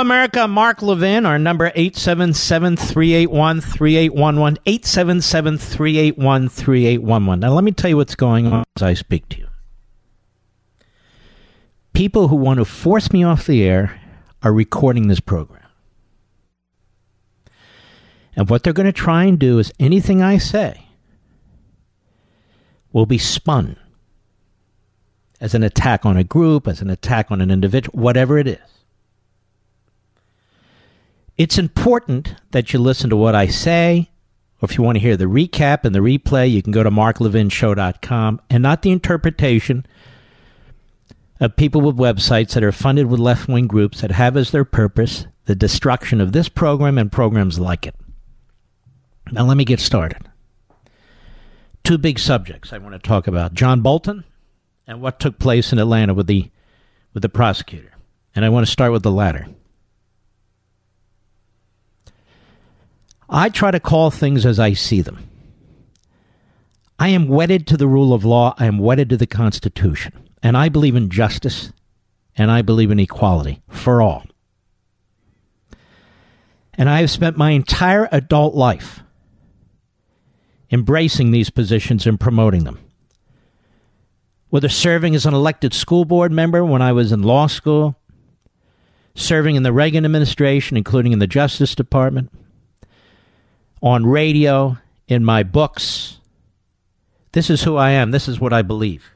America, Mark Levin, our number 877-381-3811, 877-381-3811. Now let me tell you what's going on as I speak to you. People who want to force me off the air are recording this program. And what they're going to try and do is anything I say will be spun as an attack on a group, as an attack on an individual, whatever it is. It's important that you listen to what I say, or if you want to hear the recap and the replay, you can go to marklevinshow.com and not the interpretation of people with websites that are funded with left wing groups that have as their purpose the destruction of this program and programs like it. Now, let me get started. Two big subjects I want to talk about John Bolton and what took place in Atlanta with the, with the prosecutor. And I want to start with the latter. I try to call things as I see them. I am wedded to the rule of law. I am wedded to the Constitution. And I believe in justice and I believe in equality for all. And I have spent my entire adult life embracing these positions and promoting them. Whether serving as an elected school board member when I was in law school, serving in the Reagan administration, including in the Justice Department, on radio, in my books. This is who I am. This is what I believe.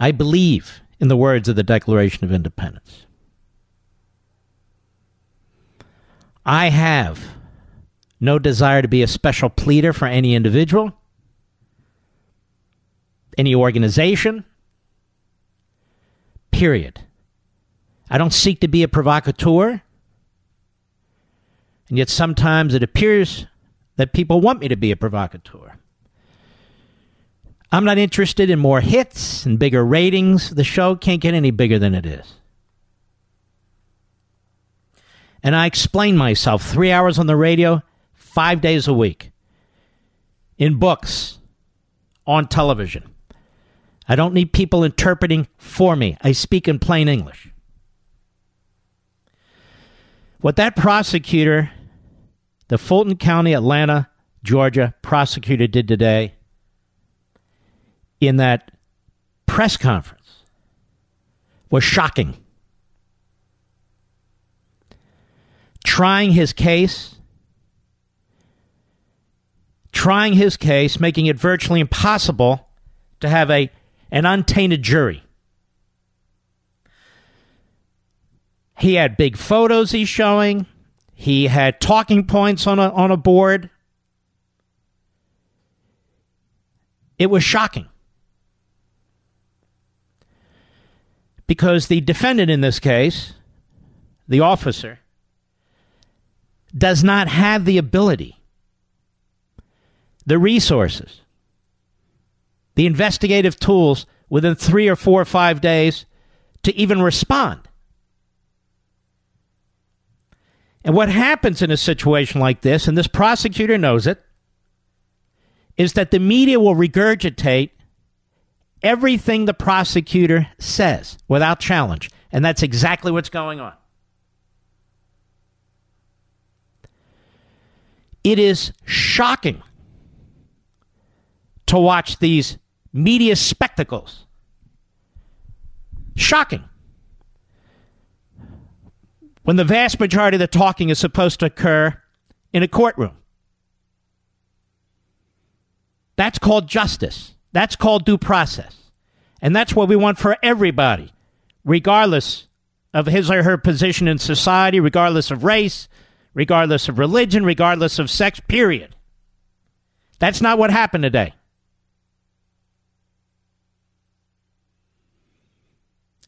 I believe in the words of the Declaration of Independence. I have no desire to be a special pleader for any individual, any organization, period. I don't seek to be a provocateur. And yet sometimes it appears that people want me to be a provocateur. I'm not interested in more hits and bigger ratings. The show can't get any bigger than it is. And I explain myself three hours on the radio, five days a week, in books, on television. I don't need people interpreting for me. I speak in plain English. What that prosecutor the Fulton County, Atlanta, Georgia prosecutor did today in that press conference was shocking. Trying his case, trying his case, making it virtually impossible to have a, an untainted jury. He had big photos he's showing. He had talking points on a, on a board. It was shocking. Because the defendant in this case, the officer, does not have the ability, the resources, the investigative tools within three or four or five days to even respond. And what happens in a situation like this, and this prosecutor knows it, is that the media will regurgitate everything the prosecutor says without challenge. And that's exactly what's going on. It is shocking to watch these media spectacles. Shocking. When the vast majority of the talking is supposed to occur in a courtroom. That's called justice. That's called due process. And that's what we want for everybody, regardless of his or her position in society, regardless of race, regardless of religion, regardless of sex, period. That's not what happened today.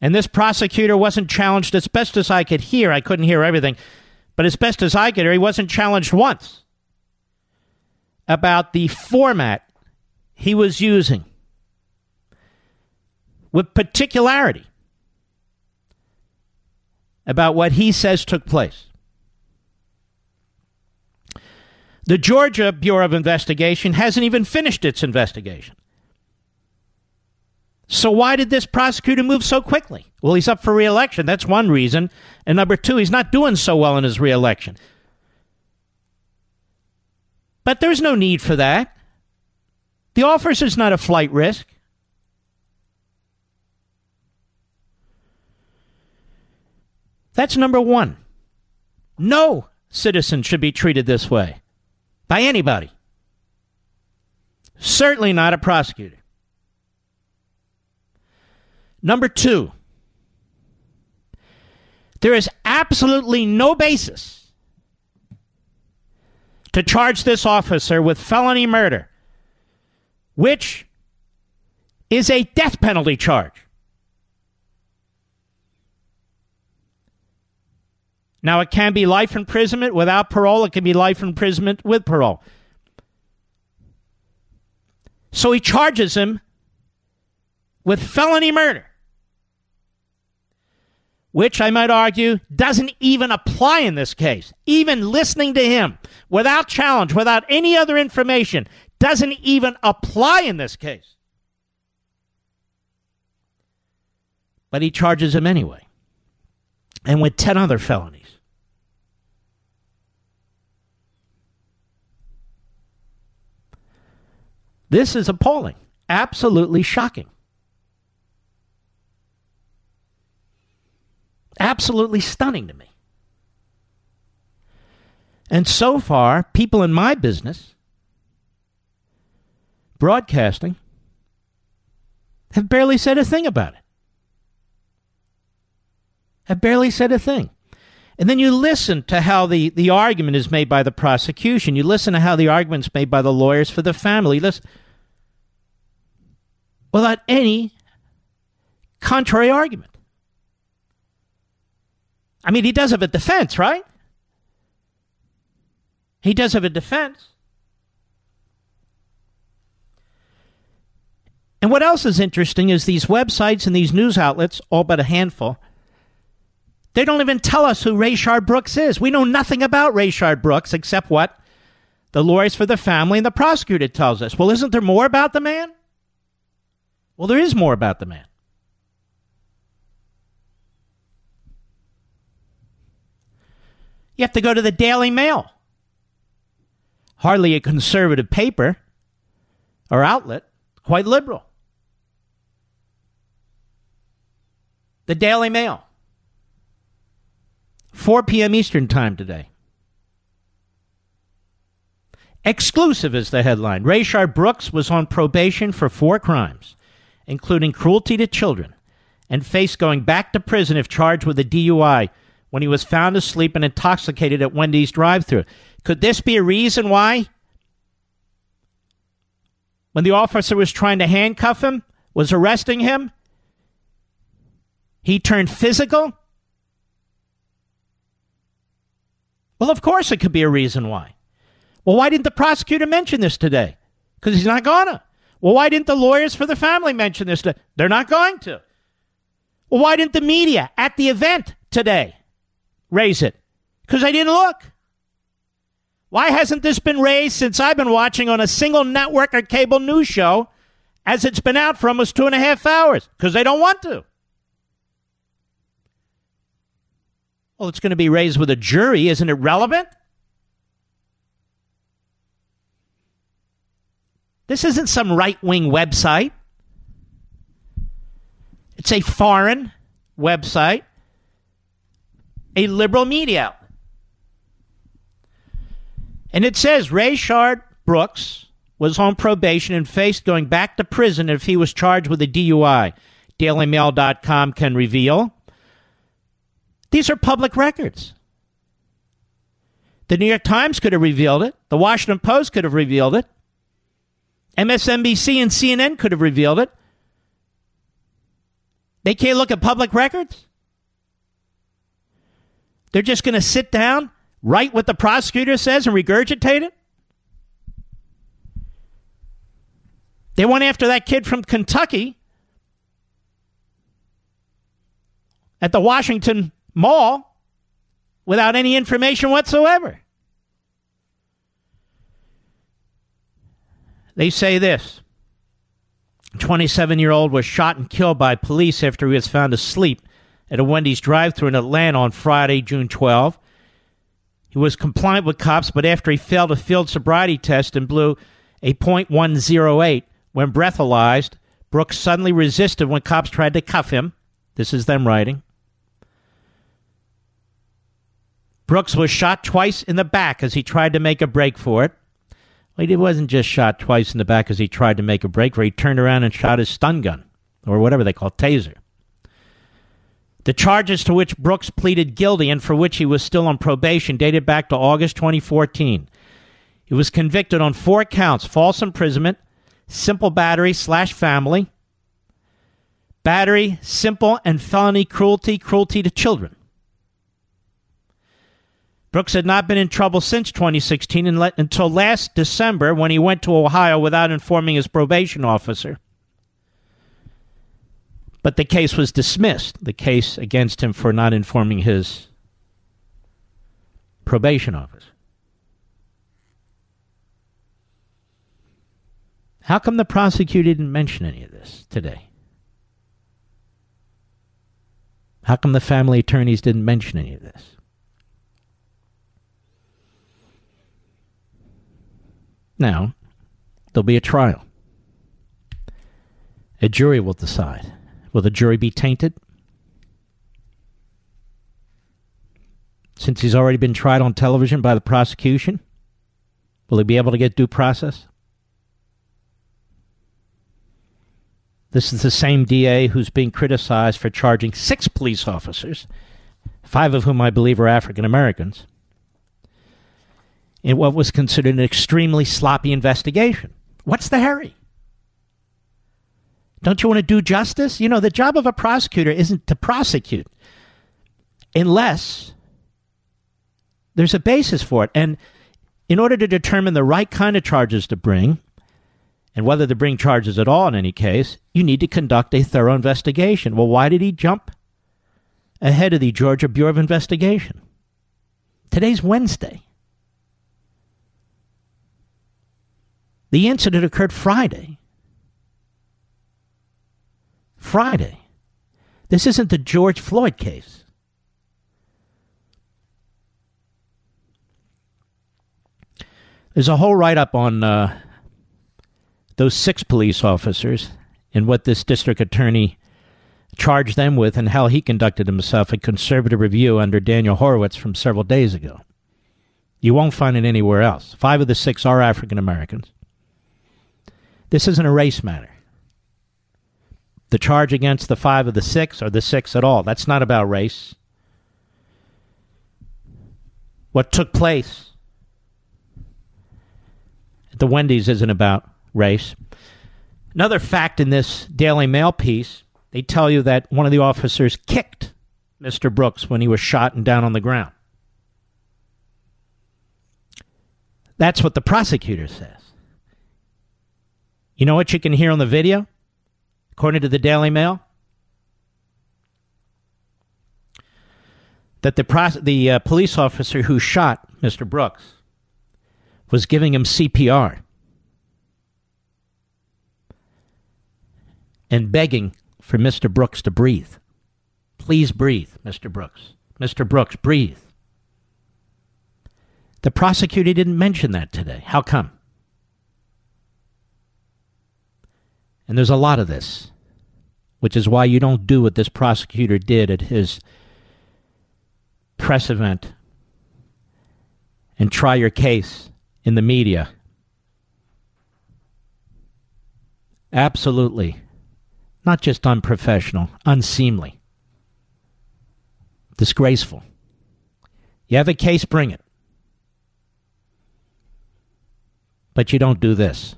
And this prosecutor wasn't challenged as best as I could hear. I couldn't hear everything. But as best as I could hear, he wasn't challenged once about the format he was using with particularity about what he says took place. The Georgia Bureau of Investigation hasn't even finished its investigation. So why did this prosecutor move so quickly? Well, he's up for reelection. That's one reason. And number two, he's not doing so well in his reelection. But there's no need for that. The officer's not a flight risk. That's number one. No citizen should be treated this way by anybody. Certainly not a prosecutor. Number two, there is absolutely no basis to charge this officer with felony murder which is a death penalty charge. Now, it can be life imprisonment without parole, it can be life imprisonment with parole. So he charges him with felony murder, which I might argue doesn't even apply in this case. Even listening to him without challenge, without any other information, doesn't even apply in this case. But he charges him anyway, and with 10 other felonies. This is appalling, absolutely shocking. Absolutely stunning to me. And so far, people in my business broadcasting have barely said a thing about it. Have barely said a thing. And then you listen to how the, the argument is made by the prosecution. You listen to how the argument's made by the lawyers for the family. Listen, without any contrary argument. I mean, he does have a defense, right? He does have a defense. And what else is interesting is these websites and these news outlets, all but a handful, they don't even tell us who Rayshard Brooks is. We know nothing about Rayshard Brooks except what the lawyers for the family and the prosecutor tells us. Well, isn't there more about the man? Well, there is more about the man. You have to go to the Daily Mail. Hardly a conservative paper or outlet, quite liberal. The Daily Mail. 4 p.m. Eastern Time today. Exclusive is the headline. Rayshard Brooks was on probation for four crimes, including cruelty to children, and faced going back to prison if charged with a DUI when he was found asleep and intoxicated at Wendy's drive thru. Could this be a reason why? When the officer was trying to handcuff him, was arresting him, He turned physical? Well, of course it could be a reason why. Well, why didn't the prosecutor mention this today? Because he's not gonna. Well, why didn't the lawyers for the family mention this? They're not going to. Well, why didn't the media at the event today raise it? Because they didn't look. Why hasn't this been raised since I've been watching on a single network or cable news show as it's been out for almost two and a half hours? Because they don't want to. Well, it's going to be raised with a jury. Isn't it relevant? This isn't some right wing website. It's a foreign website, a liberal media outlet. And it says Rayshard Brooks was on probation and faced going back to prison if he was charged with a DUI. DailyMail.com can reveal. These are public records. The New York Times could have revealed it. The Washington Post could have revealed it. MSNBC and CNN could have revealed it. They can't look at public records. They're just going to sit down, write what the prosecutor says, and regurgitate it. They went after that kid from Kentucky at the Washington Mall without any information whatsoever. They say this 27 year old was shot and killed by police after he was found asleep at a Wendy's drive through in Atlanta on Friday, June 12. He was compliant with cops, but after he failed a field sobriety test and blew a .108 when breathalyzed, Brooks suddenly resisted when cops tried to cuff him. This is them writing. Brooks was shot twice in the back as he tried to make a break for it. Well, he wasn't just shot twice in the back as he tried to make a break for it. He turned around and shot his stun gun, or whatever they call taser. The charges to which Brooks pleaded guilty and for which he was still on probation dated back to August 2014. He was convicted on four counts false imprisonment, simple battery slash family, battery, simple, and felony cruelty, cruelty to children. Brooks had not been in trouble since 2016 until last December when he went to Ohio without informing his probation officer. But the case was dismissed, the case against him for not informing his probation officer. How come the prosecutor didn't mention any of this today? How come the family attorneys didn't mention any of this? Now, there'll be a trial. A jury will decide. Will the jury be tainted? Since he's already been tried on television by the prosecution, will he be able to get due process? This is the same DA who's being criticized for charging six police officers, five of whom I believe are African Americans, in what was considered an extremely sloppy investigation. What's the hurry? Don't you want to do justice? You know, the job of a prosecutor isn't to prosecute unless there's a basis for it. And in order to determine the right kind of charges to bring, and whether to bring charges at all in any case, you need to conduct a thorough investigation. Well, why did he jump ahead of the Georgia Bureau of Investigation? Today's Wednesday. The incident occurred Friday. Friday. This isn't the George Floyd case. There's a whole write up on uh, those six police officers and what this district attorney charged them with and how he conducted himself a conservative review under Daniel Horowitz from several days ago. You won't find it anywhere else. Five of the six are African Americans. This isn't a race matter. The charge against the five of the six or the six at all. That's not about race. What took place at the Wendy's isn't about race. Another fact in this Daily Mail piece they tell you that one of the officers kicked Mr. Brooks when he was shot and down on the ground. That's what the prosecutor says. You know what you can hear on the video? According to the Daily Mail? That the, the uh, police officer who shot Mr. Brooks was giving him CPR and begging for Mr. Brooks to breathe. Please breathe, Mr. Brooks. Mr. Brooks, breathe. The prosecutor didn't mention that today. How come? And there's a lot of this, which is why you don't do what this prosecutor did at his press event and try your case in the media. Absolutely. Not just unprofessional, unseemly, disgraceful. You have a case, bring it. But you don't do this.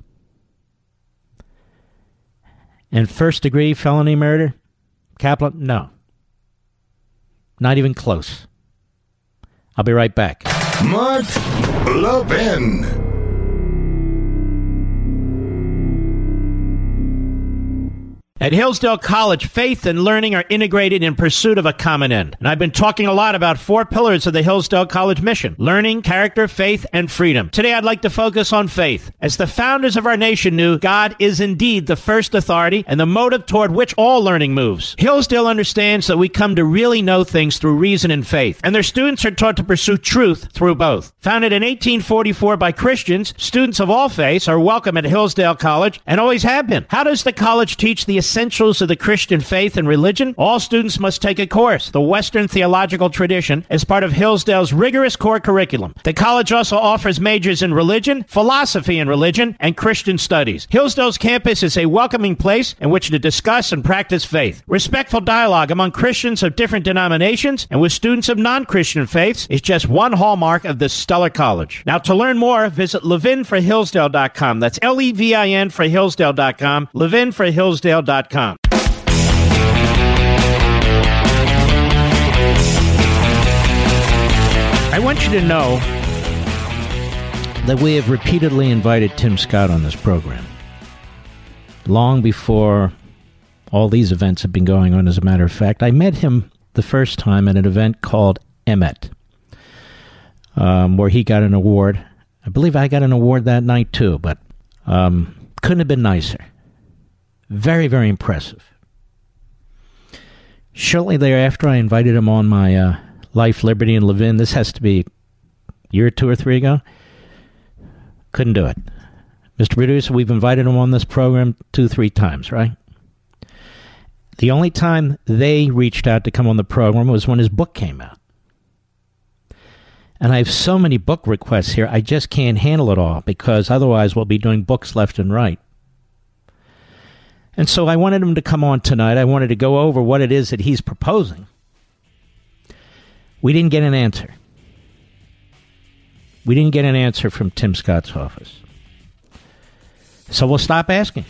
And first degree felony murder, Kaplan? No. Not even close. I'll be right back. Mark Levin. At Hillsdale College, faith and learning are integrated in pursuit of a common end. And I've been talking a lot about four pillars of the Hillsdale College mission learning, character, faith, and freedom. Today, I'd like to focus on faith. As the founders of our nation knew, God is indeed the first authority and the motive toward which all learning moves. Hillsdale understands that we come to really know things through reason and faith, and their students are taught to pursue truth through both. Founded in 1844 by Christians, students of all faiths are welcome at Hillsdale College and always have been. How does the college teach the essentials of the Christian faith and religion, all students must take a course, the Western Theological Tradition, as part of Hillsdale's rigorous core curriculum. The college also offers majors in religion, philosophy in religion, and Christian studies. Hillsdale's campus is a welcoming place in which to discuss and practice faith. Respectful dialogue among Christians of different denominations and with students of non-Christian faiths is just one hallmark of this stellar college. Now, to learn more, visit levinforhillsdale.com. That's L-E-V-I-N for Hillsdale.com, levinforhillsdale.com. I want you to know that we have repeatedly invited Tim Scott on this program. Long before all these events have been going on, as a matter of fact. I met him the first time at an event called Emmet, um, where he got an award. I believe I got an award that night too, but um, couldn't have been nicer. Very, very impressive. Shortly thereafter, I invited him on my uh, Life, Liberty, and Levin. This has to be year or two or three ago. Couldn't do it. Mr. Producer, we've invited him on this program two, three times, right? The only time they reached out to come on the program was when his book came out. And I have so many book requests here, I just can't handle it all because otherwise we'll be doing books left and right. And so I wanted him to come on tonight. I wanted to go over what it is that he's proposing. We didn't get an answer. We didn't get an answer from Tim Scott's office. So we'll stop asking.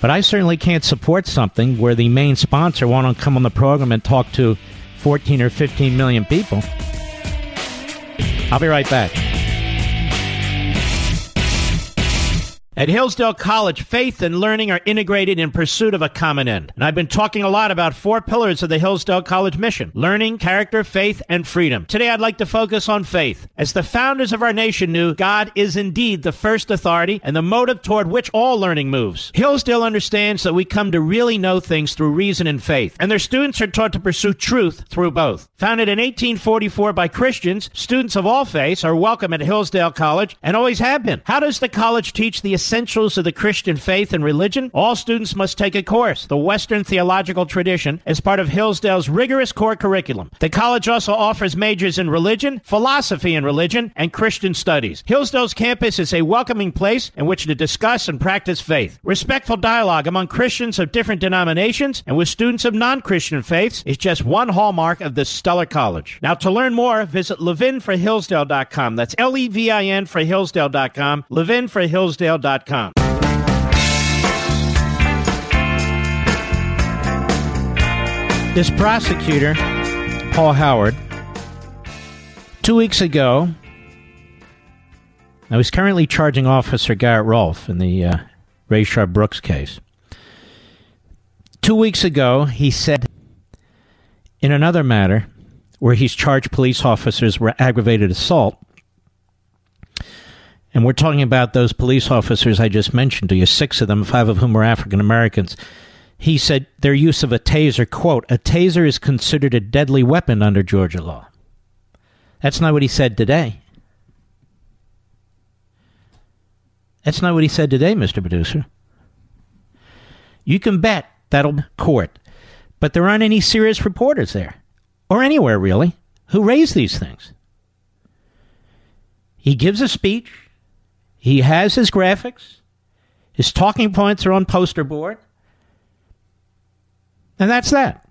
But I certainly can't support something where the main sponsor won't come on the program and talk to 14 or 15 million people. I'll be right back. At Hillsdale College, faith and learning are integrated in pursuit of a common end. And I've been talking a lot about four pillars of the Hillsdale College mission learning, character, faith, and freedom. Today, I'd like to focus on faith. As the founders of our nation knew, God is indeed the first authority and the motive toward which all learning moves. Hillsdale understands that we come to really know things through reason and faith, and their students are taught to pursue truth through both. Founded in 1844 by Christians, students of all faiths are welcome at Hillsdale College and always have been. How does the college teach the essentials of the Christian faith and religion, all students must take a course, the Western Theological Tradition, as part of Hillsdale's rigorous core curriculum. The college also offers majors in religion, philosophy in religion, and Christian studies. Hillsdale's campus is a welcoming place in which to discuss and practice faith. Respectful dialogue among Christians of different denominations and with students of non-Christian faiths is just one hallmark of this stellar college. Now, to learn more, visit levinforhillsdale.com. That's L-E-V-I-N for Hillsdale.com, levinforhillsdale.com. This prosecutor, Paul Howard, two weeks ago, now he's currently charging Officer Garrett Rolfe in the uh, Rayshard Brooks case. Two weeks ago, he said in another matter where he's charged police officers with aggravated assault, and we're talking about those police officers I just mentioned to you, six of them, five of whom were African Americans he said their use of a taser, quote, a taser is considered a deadly weapon under Georgia law. That's not what he said today. That's not what he said today, Mr. Producer. You can bet that'll court. But there aren't any serious reporters there, or anywhere really, who raise these things. He gives a speech, he has his graphics, his talking points are on poster board. And that's that.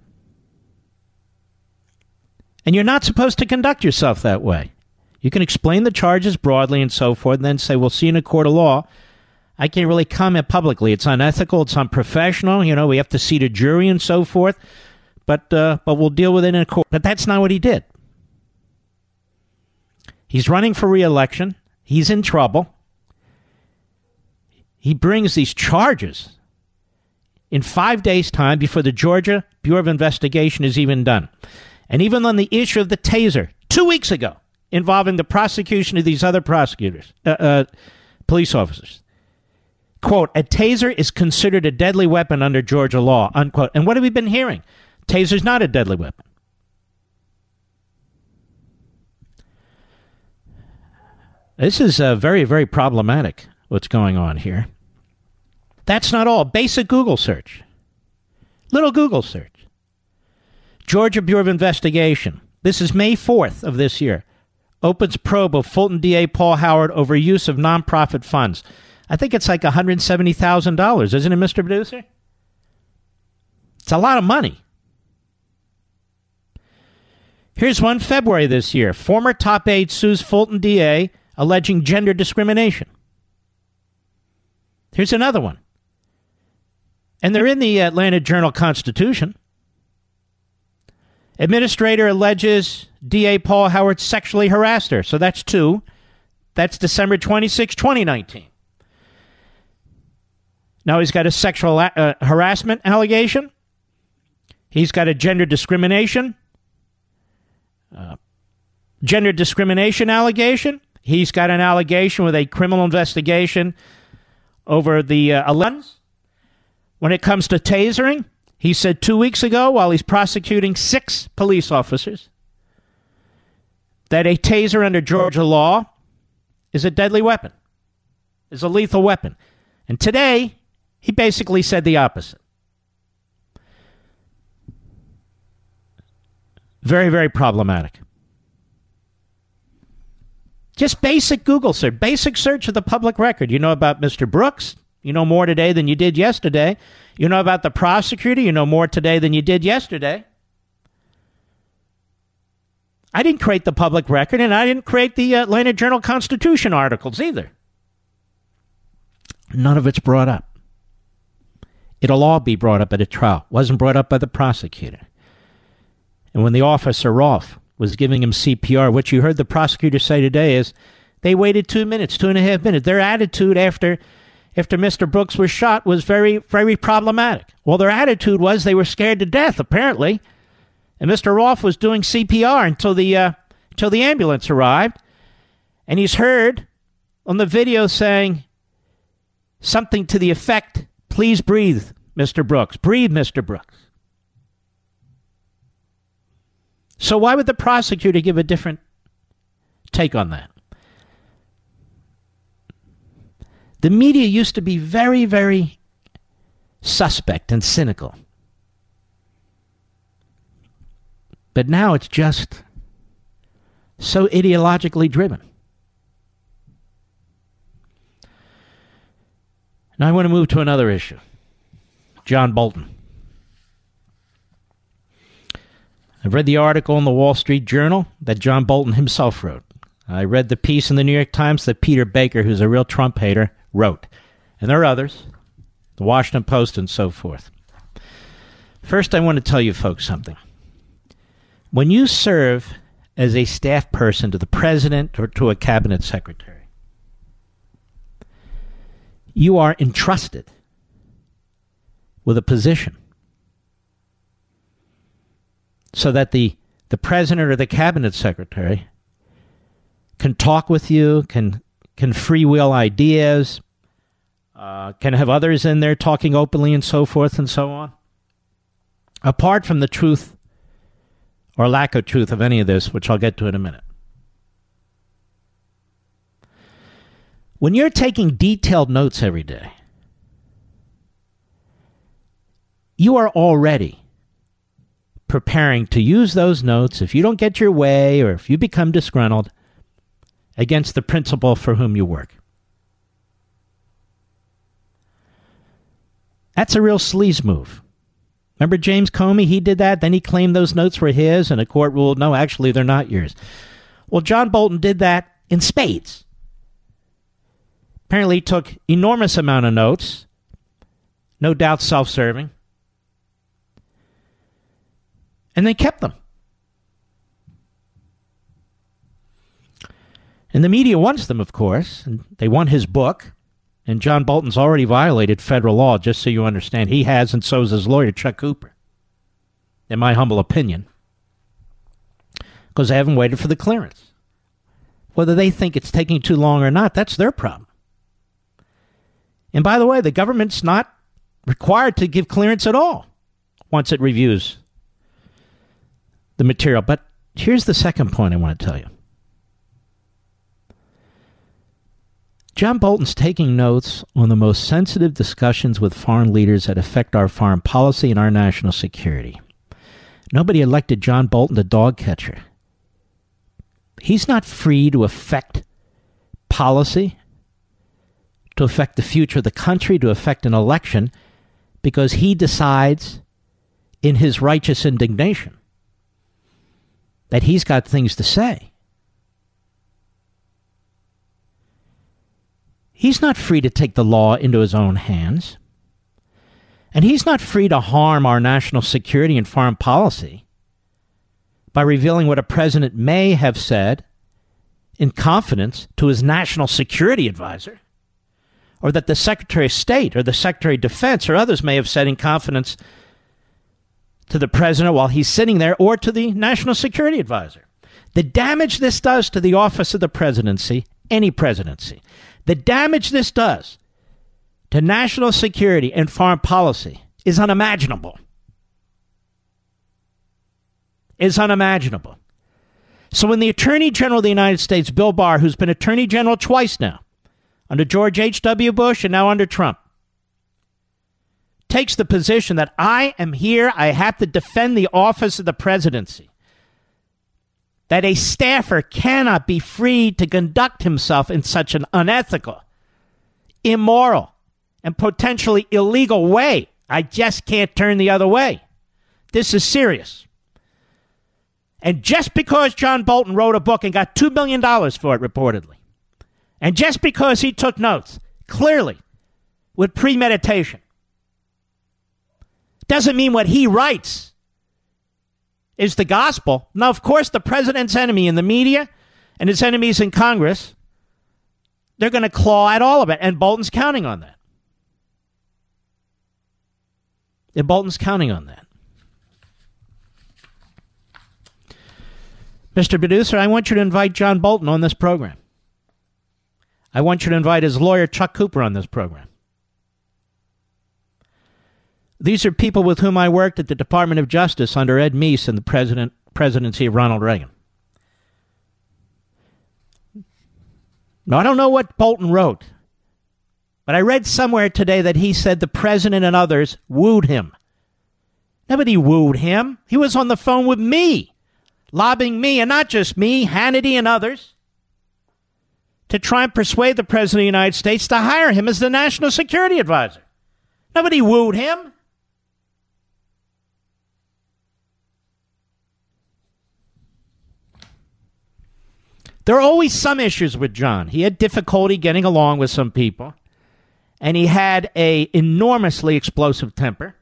And you're not supposed to conduct yourself that way. You can explain the charges broadly and so forth, and then say, we'll see in a court of law. I can't really comment publicly. It's unethical. It's unprofessional. You know, we have to seat a jury and so forth. But, uh, but we'll deal with it in a court. But that's not what he did. He's running for reelection. He's in trouble. He brings these charges in five days' time before the Georgia Bureau of Investigation is even done. And even on the issue of the taser, two weeks ago, involving the prosecution of these other prosecutors, uh, uh, police officers. Quote, a taser is considered a deadly weapon under Georgia law, unquote. And what have we been hearing? Taser's not a deadly weapon. This is uh, very, very problematic, what's going on here. That's not all. Basic Google search. Little Google search. Georgia Bureau of Investigation. This is May 4th of this year. Opens probe of Fulton DA Paul Howard over use of nonprofit funds. I think it's like $170,000, isn't it, Mr. Producer? It's a lot of money. Here's one February this year. Former top aide sues Fulton DA alleging gender discrimination. Here's another one. And they're in the Atlanta Journal Constitution. Administrator alleges DA Paul Howard sexually harassed her. So that's two. That's December 26, 2019. Now he's got a sexual uh, harassment allegation. He's got a gender discrimination. Uh, gender discrimination allegation. He's got an allegation with a criminal investigation over the uh, when it comes to tasering, he said two weeks ago, while he's prosecuting six police officers, that a taser under Georgia law is a deadly weapon, is a lethal weapon. And today, he basically said the opposite. Very, very problematic. Just basic Google search, basic search of the public record. You know about Mr. Brooks, you know more today than you did yesterday. You know about the prosecutor. You know more today than you did yesterday. I didn't create the public record, and I didn't create the uh, Atlanta Journal Constitution articles either. None of it's brought up. It'll all be brought up at a trial. Wasn't brought up by the prosecutor. And when the officer Rolfe was giving him CPR, what you heard the prosecutor say today is they waited two minutes, two and a half minutes. Their attitude after after Mr. Brooks was shot was very, very problematic. Well, their attitude was they were scared to death, apparently. And Mr. Rolfe was doing CPR until the, uh, until the ambulance arrived. And he's heard on the video saying something to the effect please breathe, Mr. Brooks. Breathe, Mr. Brooks. So, why would the prosecutor give a different take on that? The media used to be very, very suspect and cynical. But now it's just so ideologically driven. Now I want to move to another issue John Bolton. I've read the article in the Wall Street Journal that John Bolton himself wrote. I read the piece in the New York Times that Peter Baker, who's a real Trump hater, wrote. And there are others, the Washington Post and so forth. First, I want to tell you folks something. When you serve as a staff person to the president or to a cabinet secretary, you are entrusted with a position so that the, the president or the cabinet secretary can talk with you, can, can freewheel ideas, uh, can have others in there talking openly and so forth and so on. Apart from the truth or lack of truth of any of this, which I'll get to in a minute. When you're taking detailed notes every day, you are already preparing to use those notes if you don't get your way or if you become disgruntled against the principal for whom you work. That's a real sleaze move. Remember James Comey? He did that. Then he claimed those notes were his, and a court ruled, no, actually, they're not yours. Well, John Bolton did that in spades. Apparently, took enormous amount of notes, no doubt self-serving, and they kept them. And the media wants them, of course, and they want his book. And John Bolton's already violated federal law, just so you understand. He has, and so has his lawyer, Chuck Cooper, in my humble opinion, because they haven't waited for the clearance. Whether they think it's taking too long or not, that's their problem. And by the way, the government's not required to give clearance at all once it reviews the material. But here's the second point I want to tell you John Bolton's taking notes on the most sensitive discussions with foreign leaders that affect our foreign policy and our national security. Nobody elected John Bolton the dog catcher. He's not free to affect policy, to affect the future of the country, to affect an election, because he decides in his righteous indignation that he's got things to say. He's not free to take the law into his own hands. And he's not free to harm our national security and foreign policy by revealing what a president may have said in confidence to his national security advisor, or that the Secretary of State or the Secretary of Defense or others may have said in confidence to the president while he's sitting there, or to the national security advisor. The damage this does to the office of the presidency, any presidency, the damage this does to national security and foreign policy is unimaginable. Is unimaginable. So when the Attorney General of the United States, Bill Barr, who's been Attorney General twice now, under George H.W. Bush and now under Trump, takes the position that I am here, I have to defend the office of the presidency that a staffer cannot be free to conduct himself in such an unethical, immoral, and potentially illegal way. I just can't turn the other way. This is serious. And just because John Bolton wrote a book and got $2 million for it, reportedly, and just because he took notes, clearly, with premeditation, doesn't mean what he writes is the gospel. Now, of course, the president's enemy in the media and his enemies in Congress, they're going to claw at all of it. And Bolton's counting on that. And Bolton's counting on that. Mr. Producer, I want you to invite John Bolton on this program. I want you to invite his lawyer, Chuck Cooper, on this program. These are people with whom I worked at the Department of Justice under Ed Meese and the president, presidency of Ronald Reagan. Now, I don't know what Bolton wrote, but I read somewhere today that he said the president and others wooed him. Nobody wooed him. He was on the phone with me, lobbying me, and not just me, Hannity and others, to try and persuade the president of the United States to hire him as the national security advisor. Nobody wooed him. There are always some issues with John. He had difficulty getting along with some people, and he had a enormously explosive temper.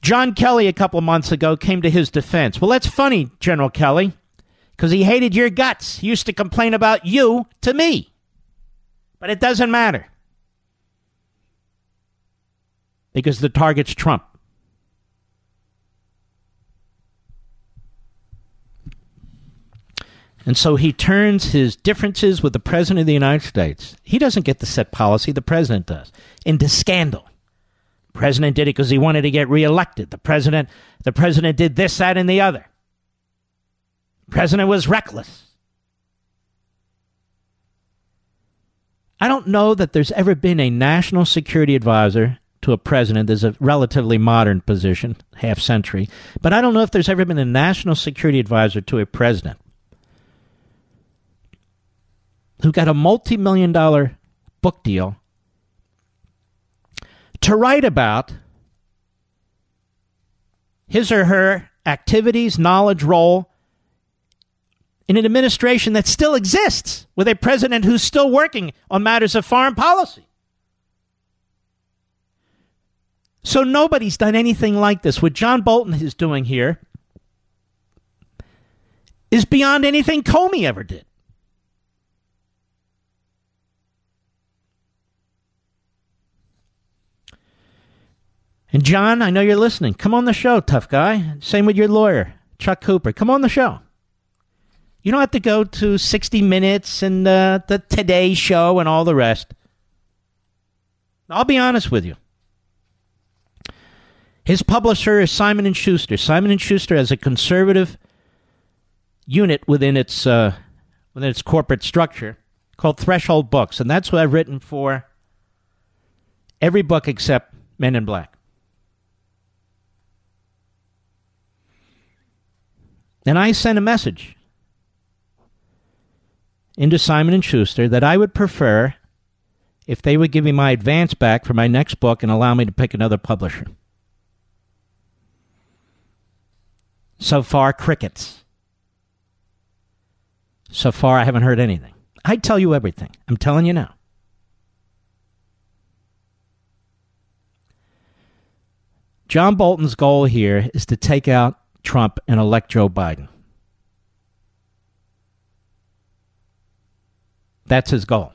John Kelly, a couple of months ago, came to his defense. Well, that's funny, General Kelly, because he hated your guts. He used to complain about you to me. But it doesn't matter because the target's Trump. And so he turns his differences with the President of the United States, he doesn't get to set policy, the President does, into scandal. The president did it because he wanted to get reelected. The president, the president did this, that, and the other. The president was reckless. I don't know that there's ever been a national security advisor to a president. There's a relatively modern position, half century. But I don't know if there's ever been a national security advisor to a president who got a multi million dollar book deal to write about his or her activities, knowledge, role in an administration that still exists with a president who's still working on matters of foreign policy. So nobody's done anything like this. What John Bolton is doing here is beyond anything Comey ever did. And John, I know you're listening. Come on the show, tough guy. Same with your lawyer, Chuck Cooper. Come on the show. You don't have to go to 60 Minutes and uh, the Today Show and all the rest. I'll be honest with you. His publisher is Simon and Schuster. Simon and Schuster has a conservative unit within its uh, within its corporate structure called Threshold Books, and that's what I've written for every book except Men in Black. And I sent a message into Simon and Schuster that I would prefer if they would give me my advance back for my next book and allow me to pick another publisher. So far, crickets. So far, I haven't heard anything. I tell you everything. I'm telling you now. John Bolton's goal here is to take out Trump and elect Joe Biden. That's his goal.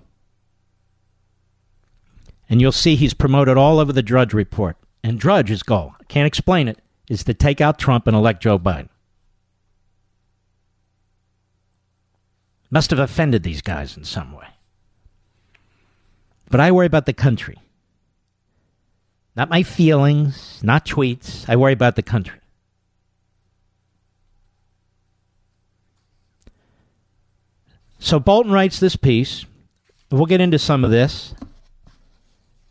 And you'll see he's promoted all over the Drudge Report. And Drudge's goal, I can't explain it, is to take out Trump and elect Joe Biden. Must have offended these guys in some way. But I worry about the country. Not my feelings, not tweets. I worry about the country. So Bolton writes this piece. We'll get into some of this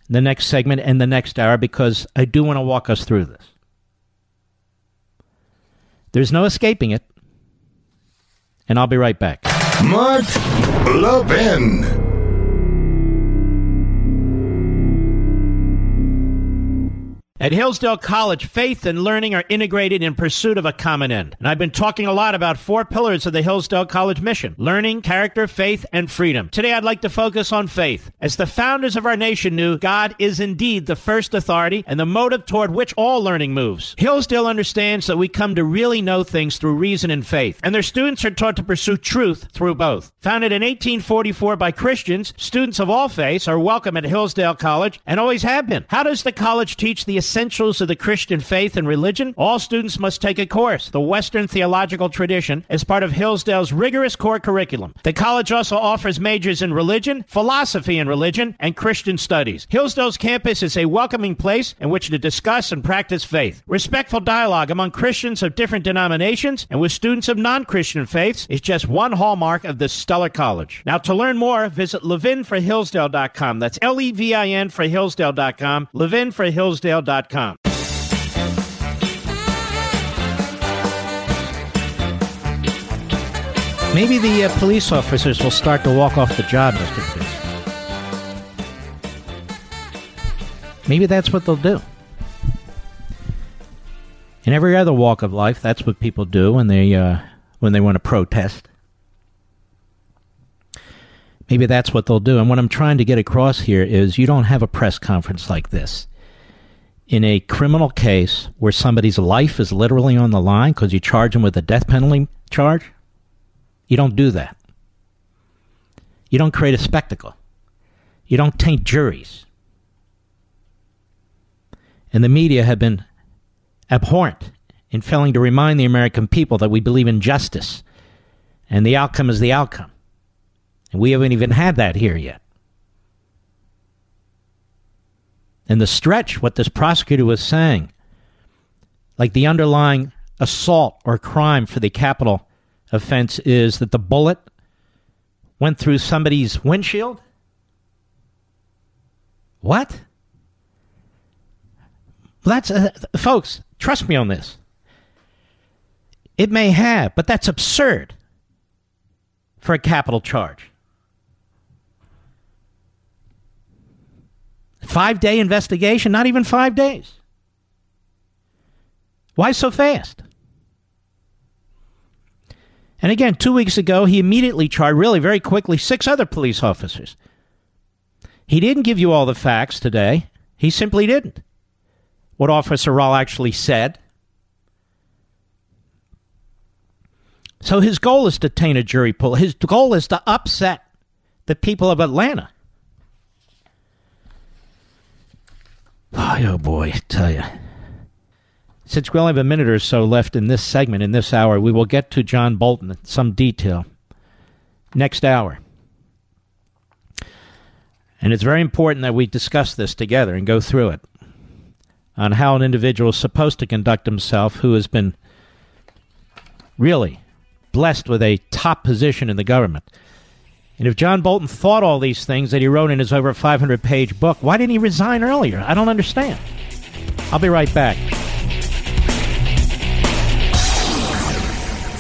the next segment and the next hour because I do want to walk us through this. There's no escaping it. And I'll be right back. Mark Levin. At Hillsdale College, faith and learning are integrated in pursuit of a common end. And I've been talking a lot about four pillars of the Hillsdale College mission learning, character, faith, and freedom. Today, I'd like to focus on faith. As the founders of our nation knew, God is indeed the first authority and the motive toward which all learning moves. Hillsdale understands that we come to really know things through reason and faith, and their students are taught to pursue truth through both. Founded in 1844 by Christians, students of all faiths are welcome at Hillsdale College and always have been. How does the college teach the essentials of the Christian faith and religion, all students must take a course, the Western Theological Tradition, as part of Hillsdale's rigorous core curriculum. The college also offers majors in religion, philosophy in religion, and Christian studies. Hillsdale's campus is a welcoming place in which to discuss and practice faith. Respectful dialogue among Christians of different denominations and with students of non Christian faiths is just one hallmark of this stellar college. Now, to learn more, visit levinforhillsdale.com. That's L E V I N for Hillsdale.com, levinforhillsdale.com. Maybe the uh, police officers will start to walk off the job, Mr. Chris. Maybe that's what they'll do. In every other walk of life, that's what people do when they uh, when they want to protest. Maybe that's what they'll do. And what I'm trying to get across here is you don't have a press conference like this in a criminal case where somebody's life is literally on the line because you charge them with a death penalty charge, you don't do that. You don't create a spectacle. You don't taint juries. And the media have been abhorrent in failing to remind the American people that we believe in justice and the outcome is the outcome. And we haven't even had that here yet. And the stretch, what this prosecutor was saying, like the underlying assault or crime for the capital offense is that the bullet went through somebody's windshield? What? That's, uh, folks, trust me on this. It may have, but that's absurd for a capital charge. Five day investigation, not even five days. Why so fast? And again, two weeks ago, he immediately charged, really very quickly, six other police officers. He didn't give you all the facts today. He simply didn't. What Officer Rolfe actually said. So his goal is to taint a jury pool. His goal is to upset the people of Atlanta. Oh boy, I tell you. Since we only have a minute or so left in this segment, in this hour, we will get to John Bolton in some detail next hour. And it's very important that we discuss this together and go through it on how an individual is supposed to conduct himself who has been really blessed with a top position in the government. And if John Bolton thought all these things that he wrote in his over 500 page book, why didn't he resign earlier? I don't understand. I'll be right back.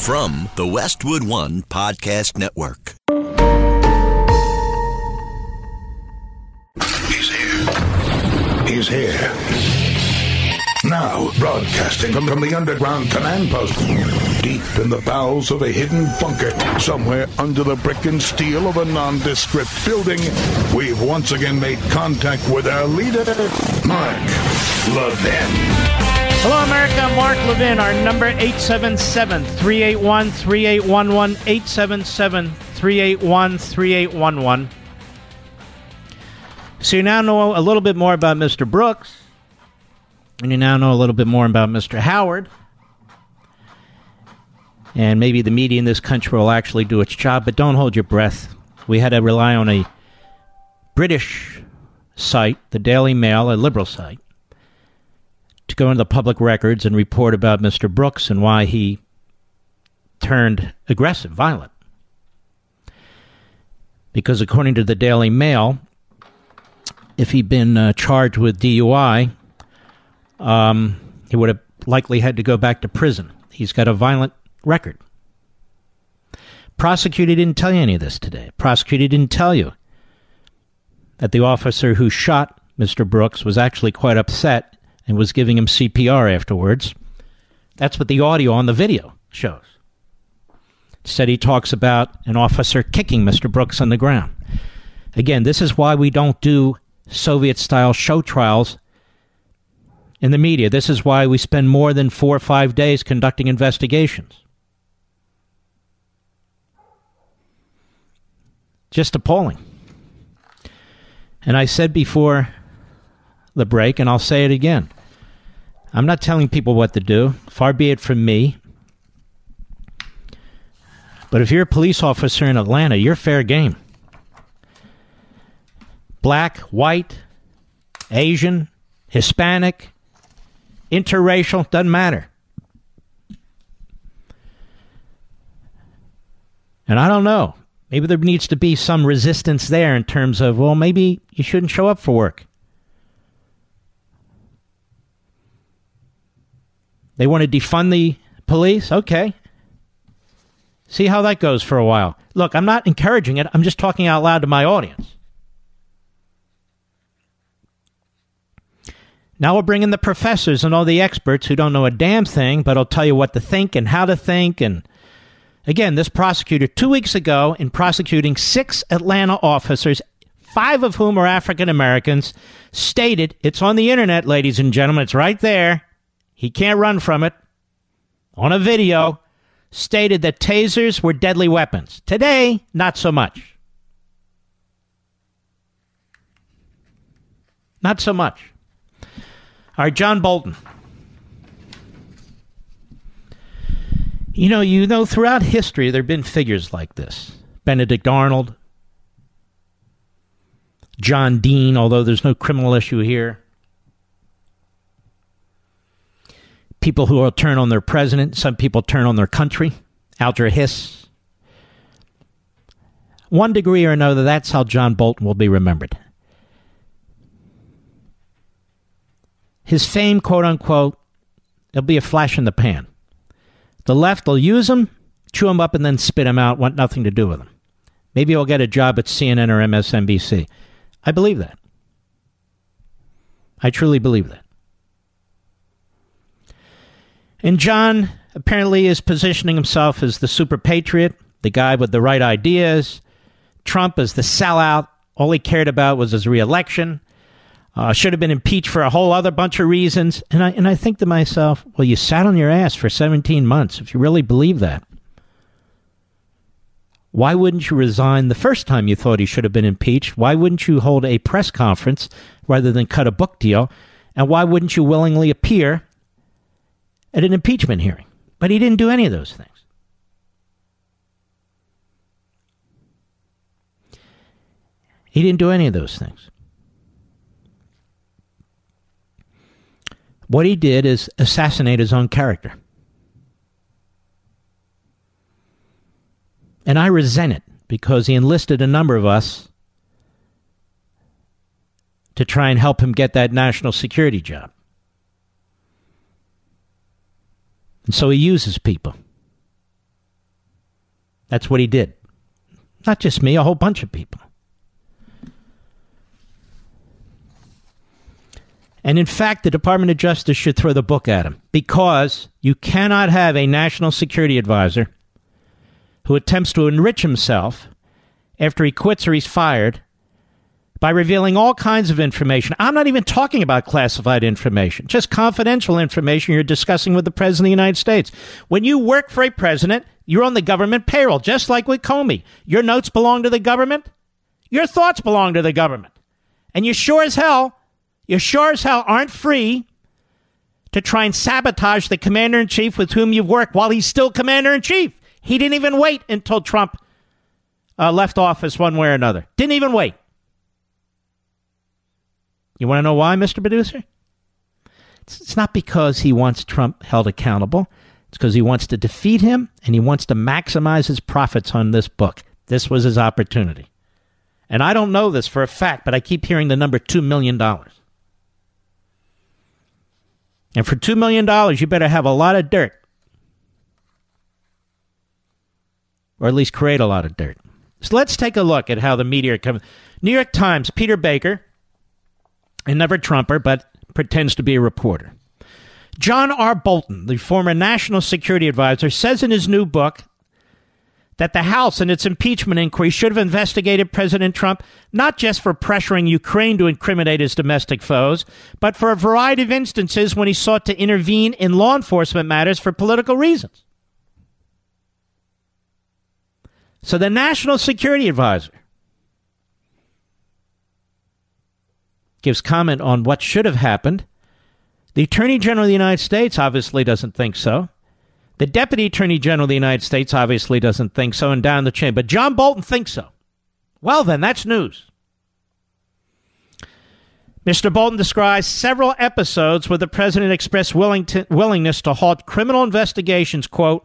From the Westwood One Podcast Network. He's here. He's here. Now, broadcasting from, from the underground command post, deep in the bowels of a hidden bunker, somewhere under the brick and steel of a nondescript building, we've once again made contact with our leader, Mark Levin. Hello, America. I'm Mark Levin. Our number 877 381 3811. 877 381 3811. So you now know a little bit more about Mr. Brooks. And you now know a little bit more about Mr. Howard. And maybe the media in this country will actually do its job, but don't hold your breath. We had to rely on a British site, the Daily Mail, a liberal site, to go into the public records and report about Mr. Brooks and why he turned aggressive, violent. Because according to the Daily Mail, if he'd been uh, charged with DUI, um, he would have likely had to go back to prison. He's got a violent record. Prosecutor didn't tell you any of this today. Prosecutor didn't tell you that the officer who shot Mr. Brooks was actually quite upset and was giving him CPR afterwards. That's what the audio on the video shows. Said he talks about an officer kicking Mr. Brooks on the ground. Again, this is why we don't do Soviet style show trials in the media. This is why we spend more than four or five days conducting investigations. Just appalling. And I said before the break, and I'll say it again I'm not telling people what to do. Far be it from me. But if you're a police officer in Atlanta, you're fair game. Black, white, Asian, Hispanic, interracial, doesn't matter. And I don't know. Maybe there needs to be some resistance there in terms of, well, maybe you shouldn't show up for work. They want to defund the police? Okay. See how that goes for a while. Look, I'm not encouraging it. I'm just talking out loud to my audience. Now we'll bring in the professors and all the experts who don't know a damn thing, but will tell you what to think and how to think. And again, this prosecutor, two weeks ago, in prosecuting six Atlanta officers, five of whom are African Americans, stated, it's on the internet, ladies and gentlemen, it's right there. He can't run from it. On a video, stated that tasers were deadly weapons. Today, not so much. Not so much. All right, John Bolton. You know, you know, throughout history, there have been figures like this. Benedict Arnold, John Dean, although there's no criminal issue here. People who will turn on their president, some people turn on their country. Alger Hiss. One degree or another, that's how John Bolton will be remembered. His fame, quote unquote, it'll be a flash in the pan. The left will use him, chew him up, and then spit him out, want nothing to do with him. Maybe he'll get a job at CNN or MSNBC. I believe that. I truly believe that. And John apparently is positioning himself as the super patriot, the guy with the right ideas. Trump is the sellout. All he cared about was his reelection. Uh, should have been impeached for a whole other bunch of reasons. And I, and I think to myself, well, you sat on your ass for 17 months. If you really believe that, why wouldn't you resign the first time you thought he should have been impeached? Why wouldn't you hold a press conference rather than cut a book deal? And why wouldn't you willingly appear at an impeachment hearing? But he didn't do any of those things. He didn't do any of those things. What he did is assassinate his own character. And I resent it because he enlisted a number of us to try and help him get that national security job. And so he uses people. That's what he did. Not just me, a whole bunch of people. And in fact, the Department of Justice should throw the book at him because you cannot have a national security advisor who attempts to enrich himself after he quits or he's fired by revealing all kinds of information. I'm not even talking about classified information, just confidential information you're discussing with the President of the United States. When you work for a president, you're on the government payroll, just like with Comey. Your notes belong to the government, your thoughts belong to the government. And you sure as hell you sure as hell aren't free to try and sabotage the commander in chief with whom you've worked while he's still commander in chief. He didn't even wait until Trump uh, left office one way or another. Didn't even wait. You want to know why, Mr. Producer? It's, it's not because he wants Trump held accountable. It's because he wants to defeat him and he wants to maximize his profits on this book. This was his opportunity. And I don't know this for a fact, but I keep hearing the number $2 million. And for $2 million, you better have a lot of dirt. Or at least create a lot of dirt. So let's take a look at how the media comes. New York Times, Peter Baker, and never Trumper, but pretends to be a reporter. John R. Bolton, the former national security advisor, says in his new book, that the House in its impeachment inquiry should have investigated President Trump not just for pressuring Ukraine to incriminate his domestic foes, but for a variety of instances when he sought to intervene in law enforcement matters for political reasons. So the National Security Advisor gives comment on what should have happened. The Attorney General of the United States obviously doesn't think so. The Deputy Attorney General of the United States obviously doesn't think so, and down the chain, but John Bolton thinks so. Well, then, that's news. Mr. Bolton describes several episodes where the president expressed willing to, willingness to halt criminal investigations, quote,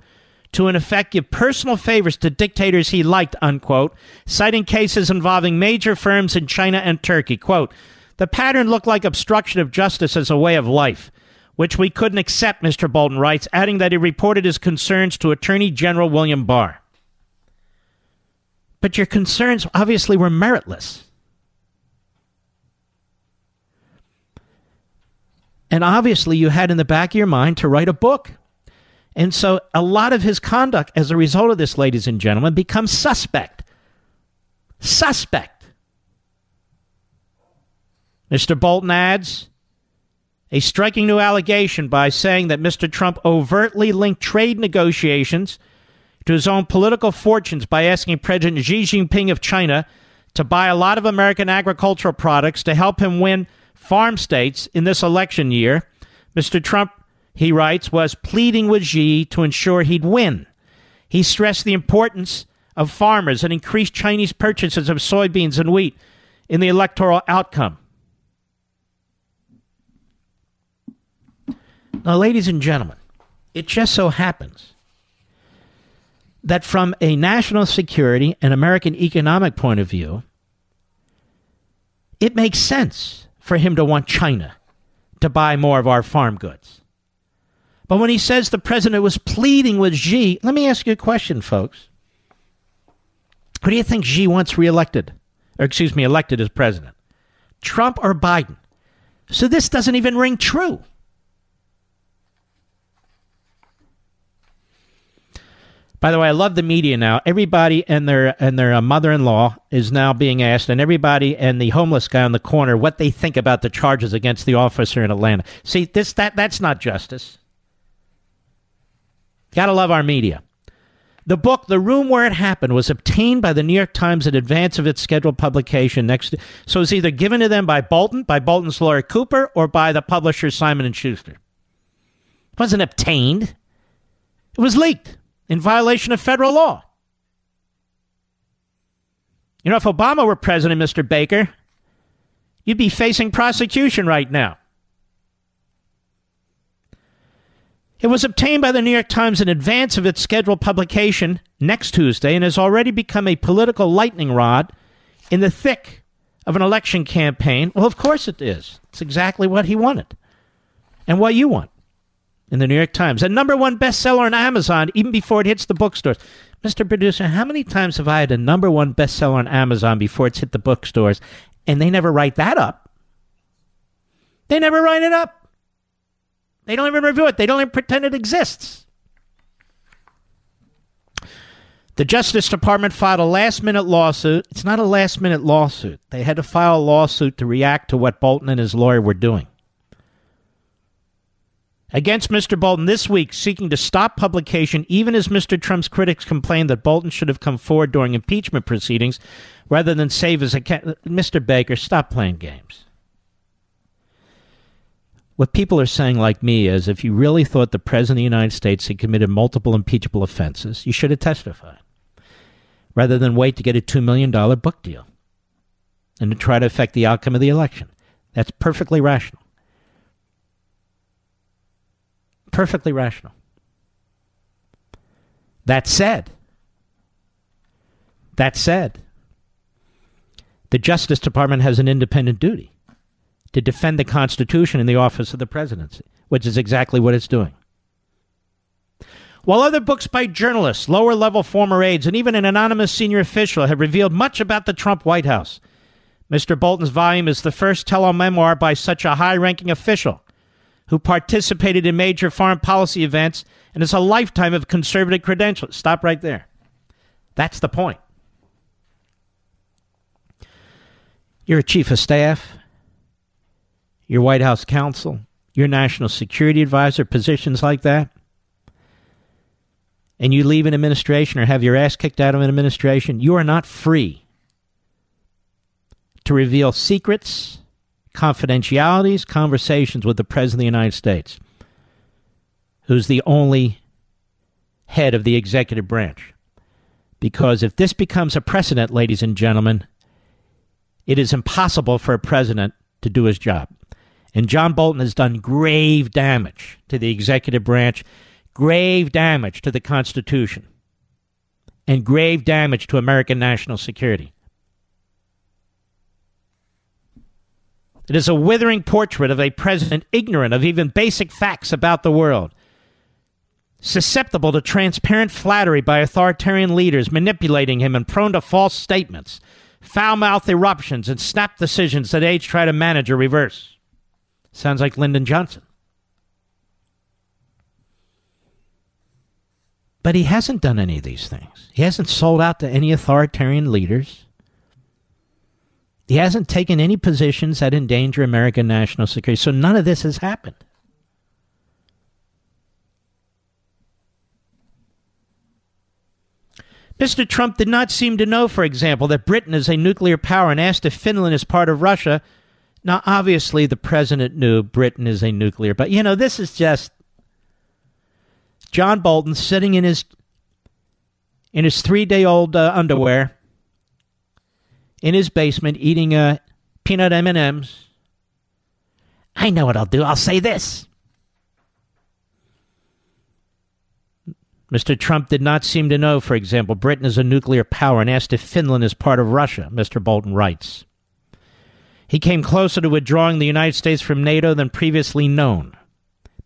to in effect give personal favors to dictators he liked, unquote, citing cases involving major firms in China and Turkey. Quote, the pattern looked like obstruction of justice as a way of life which we couldn't accept, Mr. Bolton writes, adding that he reported his concerns to Attorney General William Barr. But your concerns obviously were meritless. And obviously, you had in the back of your mind to write a book. And so, a lot of his conduct as a result of this, ladies and gentlemen, becomes suspect. Suspect. Mr. Bolton adds a striking new allegation by saying that Mr. Trump overtly linked trade negotiations to his own political fortunes by asking President Xi Jinping of China to buy a lot of American agricultural products to help him win farm states in this election year. Mr. Trump, he writes, was pleading with Xi to ensure he'd win. He stressed the importance of farmers and increased Chinese purchases of soybeans and wheat in the electoral outcome. Now, ladies and gentlemen, it just so happens that from a national security and American economic point of view, it makes sense for him to want China to buy more of our farm goods. But when he says the president was pleading with Xi, let me ask you a question, folks. Who do you think Xi wants reelected? Or, excuse me, elected as president? Trump or Biden? So this doesn't even ring true. By the way, I love the media now. Everybody and their and their uh, mother-in-law is now being asked, and everybody and the homeless guy on the corner what they think about the charges against the officer in Atlanta. See, this that that's not justice. Gotta love our media. The book, The Room Where It Happened, was obtained by the New York Times in advance of its scheduled publication next. So it's either given to them by Bolton, by Bolton's lawyer Cooper, or by the publisher Simon and Schuster. It wasn't obtained. It was leaked in violation of federal law. You know, if Obama were president, Mr. Baker, you'd be facing prosecution right now. It was obtained by the New York Times in advance of its scheduled publication next Tuesday and has already become a political lightning rod in the thick of an election campaign. Well, of course it is. It's exactly what he wanted and what you want in the New York Times. A number one bestseller on Amazon even before it hits the bookstores. Mr. Producer, how many times have I had a number one bestseller on Amazon before it's hit the bookstores and they never write that up? They never write it up. They don't even review it. They don't even pretend it exists. The Justice Department filed a last minute lawsuit. It's not a last minute lawsuit. They had to file a lawsuit to react to what Bolton and his lawyer were doing against Mr. Bolton this week, seeking to stop publication, even as Mr. Trump's critics complained that Bolton should have come forward during impeachment proceedings rather than save his account. Mr. Baker, stop playing games. What people are saying, like me, is if you really thought the President of the United States had committed multiple impeachable offenses, you should have testified rather than wait to get a $2 million book deal and to try to affect the outcome of the election. That's perfectly rational. Perfectly rational. That said, that said, the Justice Department has an independent duty to defend the Constitution in the office of the presidency, which is exactly what it's doing. While other books by journalists, lower level former aides, and even an anonymous senior official have revealed much about the Trump White House, Mr. Bolton's volume is the first tell all memoir by such a high ranking official who participated in major foreign policy events and has a lifetime of conservative credentials. Stop right there. That's the point. You're a chief of staff, your White House counsel, your national security advisor, positions like that, and you leave an administration or have your ass kicked out of an administration, you are not free to reveal secrets confidentialities, conversations with the President of the United States, who's the only head of the executive branch. Because if this becomes a precedent, ladies and gentlemen, it is impossible for a president to do his job. And John Bolton has done grave damage to the executive branch, grave damage to the Constitution, and grave damage to American national security. It is a withering portrait of a president ignorant of even basic facts about the world, susceptible to transparent flattery by authoritarian leaders manipulating him and prone to false statements, foul mouthed eruptions, and snap decisions that age try to manage or reverse. Sounds like Lyndon Johnson. But he hasn't done any of these things. He hasn't sold out to any authoritarian leaders. He hasn't taken any positions that endanger American national security. So none of this has happened. Mr. Trump did not seem to know, for example, that Britain is a nuclear power and asked if Finland is part of Russia. Now, obviously, the president knew Britain is a nuclear, but you know, this is just John Bolton sitting in his in his three day old uh, underwear in his basement eating uh, peanut M and M's. I know what I'll do. I'll say this. Mr. Trump did not seem to know, for example, Britain is a nuclear power and asked if Finland is part of Russia, Mr. Bolton writes. He came closer to withdrawing the United States from NATO than previously known.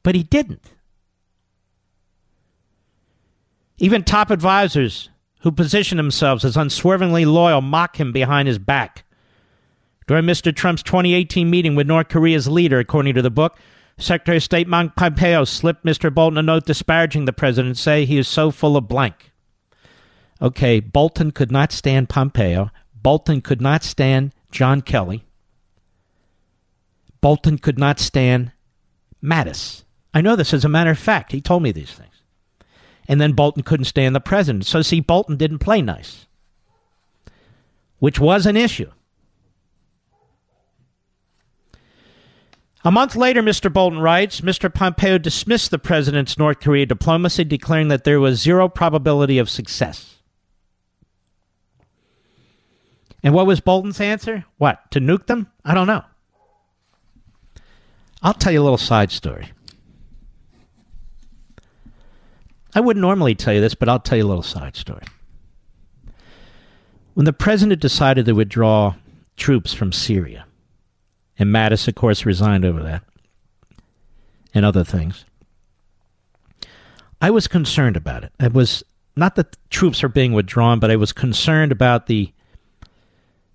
But he didn't. Even top advisors who position themselves as unswervingly loyal mock him behind his back. During Mr. Trump's 2018 meeting with North Korea's leader, according to the book, Secretary of State Mike Pompeo slipped Mr. Bolton a note disparaging the president, saying he is so full of blank. Okay, Bolton could not stand Pompeo. Bolton could not stand John Kelly. Bolton could not stand Mattis. I know this as a matter of fact. He told me these things. And then Bolton couldn't stand the president. So, see, Bolton didn't play nice, which was an issue. A month later, Mr. Bolton writes Mr. Pompeo dismissed the president's North Korea diplomacy, declaring that there was zero probability of success. And what was Bolton's answer? What? To nuke them? I don't know. I'll tell you a little side story. I wouldn't normally tell you this, but I'll tell you a little side story. When the president decided to withdraw troops from Syria, and Mattis, of course, resigned over that, and other things. I was concerned about it. It was not that troops are being withdrawn, but I was concerned about the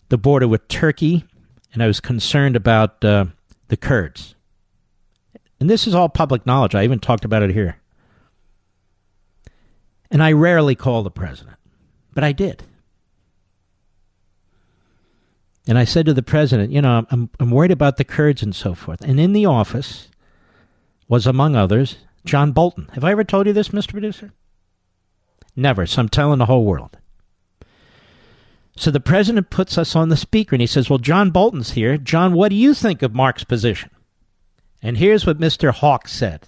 the border with Turkey, and I was concerned about uh, the Kurds. And this is all public knowledge. I even talked about it here. And I rarely call the president, but I did. And I said to the president, you know, I'm, I'm worried about the Kurds and so forth. And in the office was, among others, John Bolton. Have I ever told you this, Mr. Producer? Never. So I'm telling the whole world. So the president puts us on the speaker and he says, Well, John Bolton's here. John, what do you think of Mark's position? And here's what Mr. Hawk said.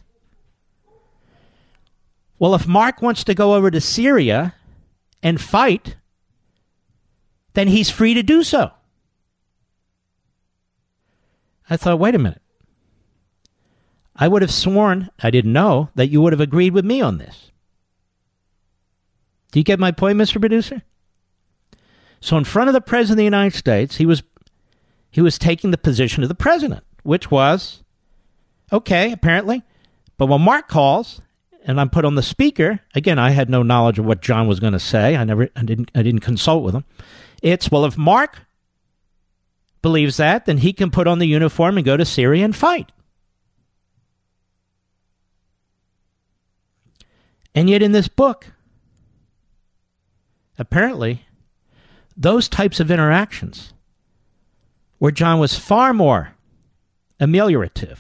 Well, if Mark wants to go over to Syria and fight, then he's free to do so. I thought, wait a minute. I would have sworn, I didn't know, that you would have agreed with me on this. Do you get my point, Mr. Producer? So in front of the President of the United States, he was he was taking the position of the president, which was okay, apparently. But when Mark calls and I'm put on the speaker, again, I had no knowledge of what John was going to say. I never I didn't I didn't consult with him. It's well if Mark believes that, then he can put on the uniform and go to Syria and fight. And yet, in this book, apparently, those types of interactions, where John was far more ameliorative,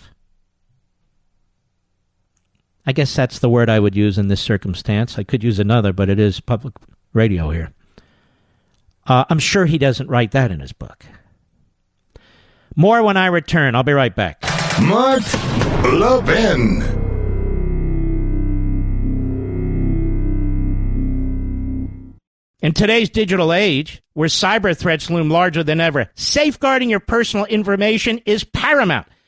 I guess that's the word I would use in this circumstance. I could use another, but it is public radio here. Uh, I'm sure he doesn't write that in his book. More when I return. I'll be right back. Mark Levin. In today's digital age, where cyber threats loom larger than ever, safeguarding your personal information is paramount.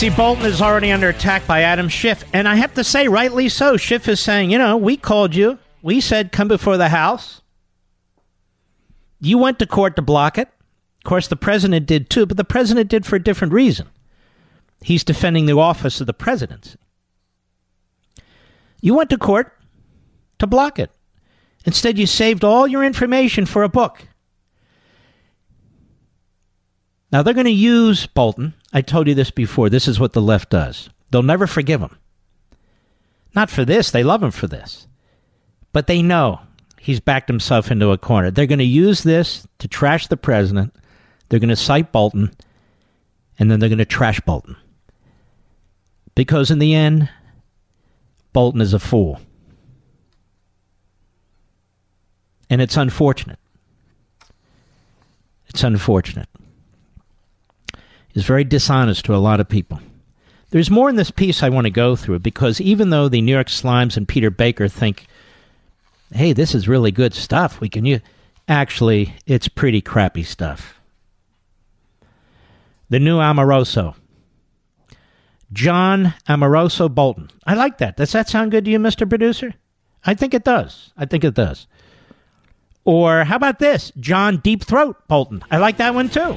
See, Bolton is already under attack by Adam Schiff, and I have to say, rightly so. Schiff is saying, you know, we called you. We said come before the House. You went to court to block it. Of course, the president did too, but the president did for a different reason. He's defending the office of the presidency. You went to court to block it. Instead, you saved all your information for a book. Now, they're going to use Bolton. I told you this before. This is what the left does. They'll never forgive him. Not for this. They love him for this. But they know he's backed himself into a corner. They're going to use this to trash the president. They're going to cite Bolton. And then they're going to trash Bolton. Because in the end, Bolton is a fool. And it's unfortunate. It's unfortunate is very dishonest to a lot of people. There's more in this piece I want to go through because even though the New York Slimes and Peter Baker think, hey, this is really good stuff, we can use, actually, it's pretty crappy stuff. The new Omarosa. John Omarosa Bolton. I like that. Does that sound good to you, Mr. Producer? I think it does. I think it does. Or how about this? John Deep Throat Bolton. I like that one too.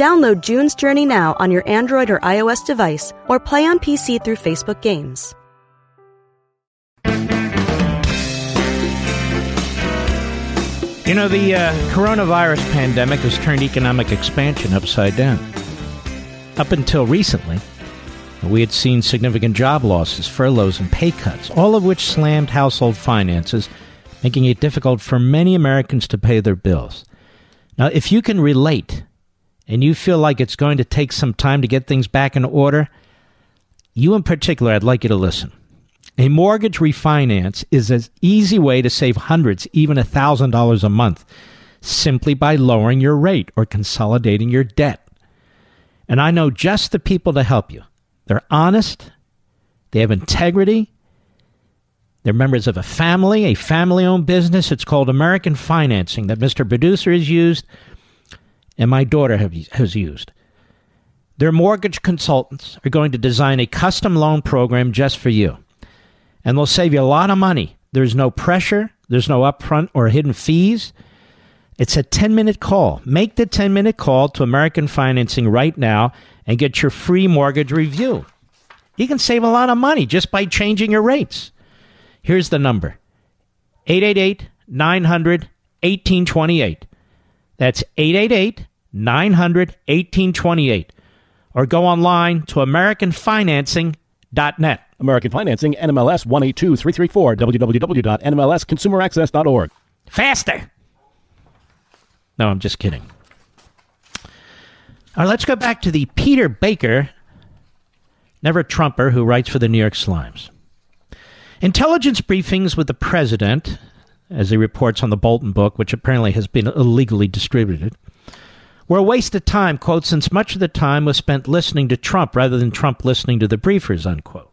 Download June's Journey now on your Android or iOS device or play on PC through Facebook Games. You know, the uh, coronavirus pandemic has turned economic expansion upside down. Up until recently, we had seen significant job losses, furloughs, and pay cuts, all of which slammed household finances, making it difficult for many Americans to pay their bills. Now, if you can relate and you feel like it's going to take some time to get things back in order, you in particular, I'd like you to listen. A mortgage refinance is an easy way to save hundreds, even a $1,000 a month, simply by lowering your rate or consolidating your debt. And I know just the people to help you. They're honest, they have integrity, they're members of a family, a family owned business. It's called American Financing that Mr. Producer has used and my daughter have, has used. Their mortgage consultants are going to design a custom loan program just for you. And they'll save you a lot of money. There's no pressure, there's no upfront or hidden fees. It's a 10 minute call. Make the 10 minute call to American Financing right now and get your free mortgage review. You can save a lot of money just by changing your rates. Here's the number 888 900 1828. That's 888 900 1828 or go online to AmericanFinancing.net. American Financing, NMLS 182334, www.nmlsconsumeraccess.org. Faster! No, I'm just kidding. All right, let's go back to the Peter Baker, never Trumper, who writes for the New York Slimes. Intelligence briefings with the president, as he reports on the Bolton book, which apparently has been illegally distributed, were a waste of time, quote, since much of the time was spent listening to Trump rather than Trump listening to the briefers, unquote.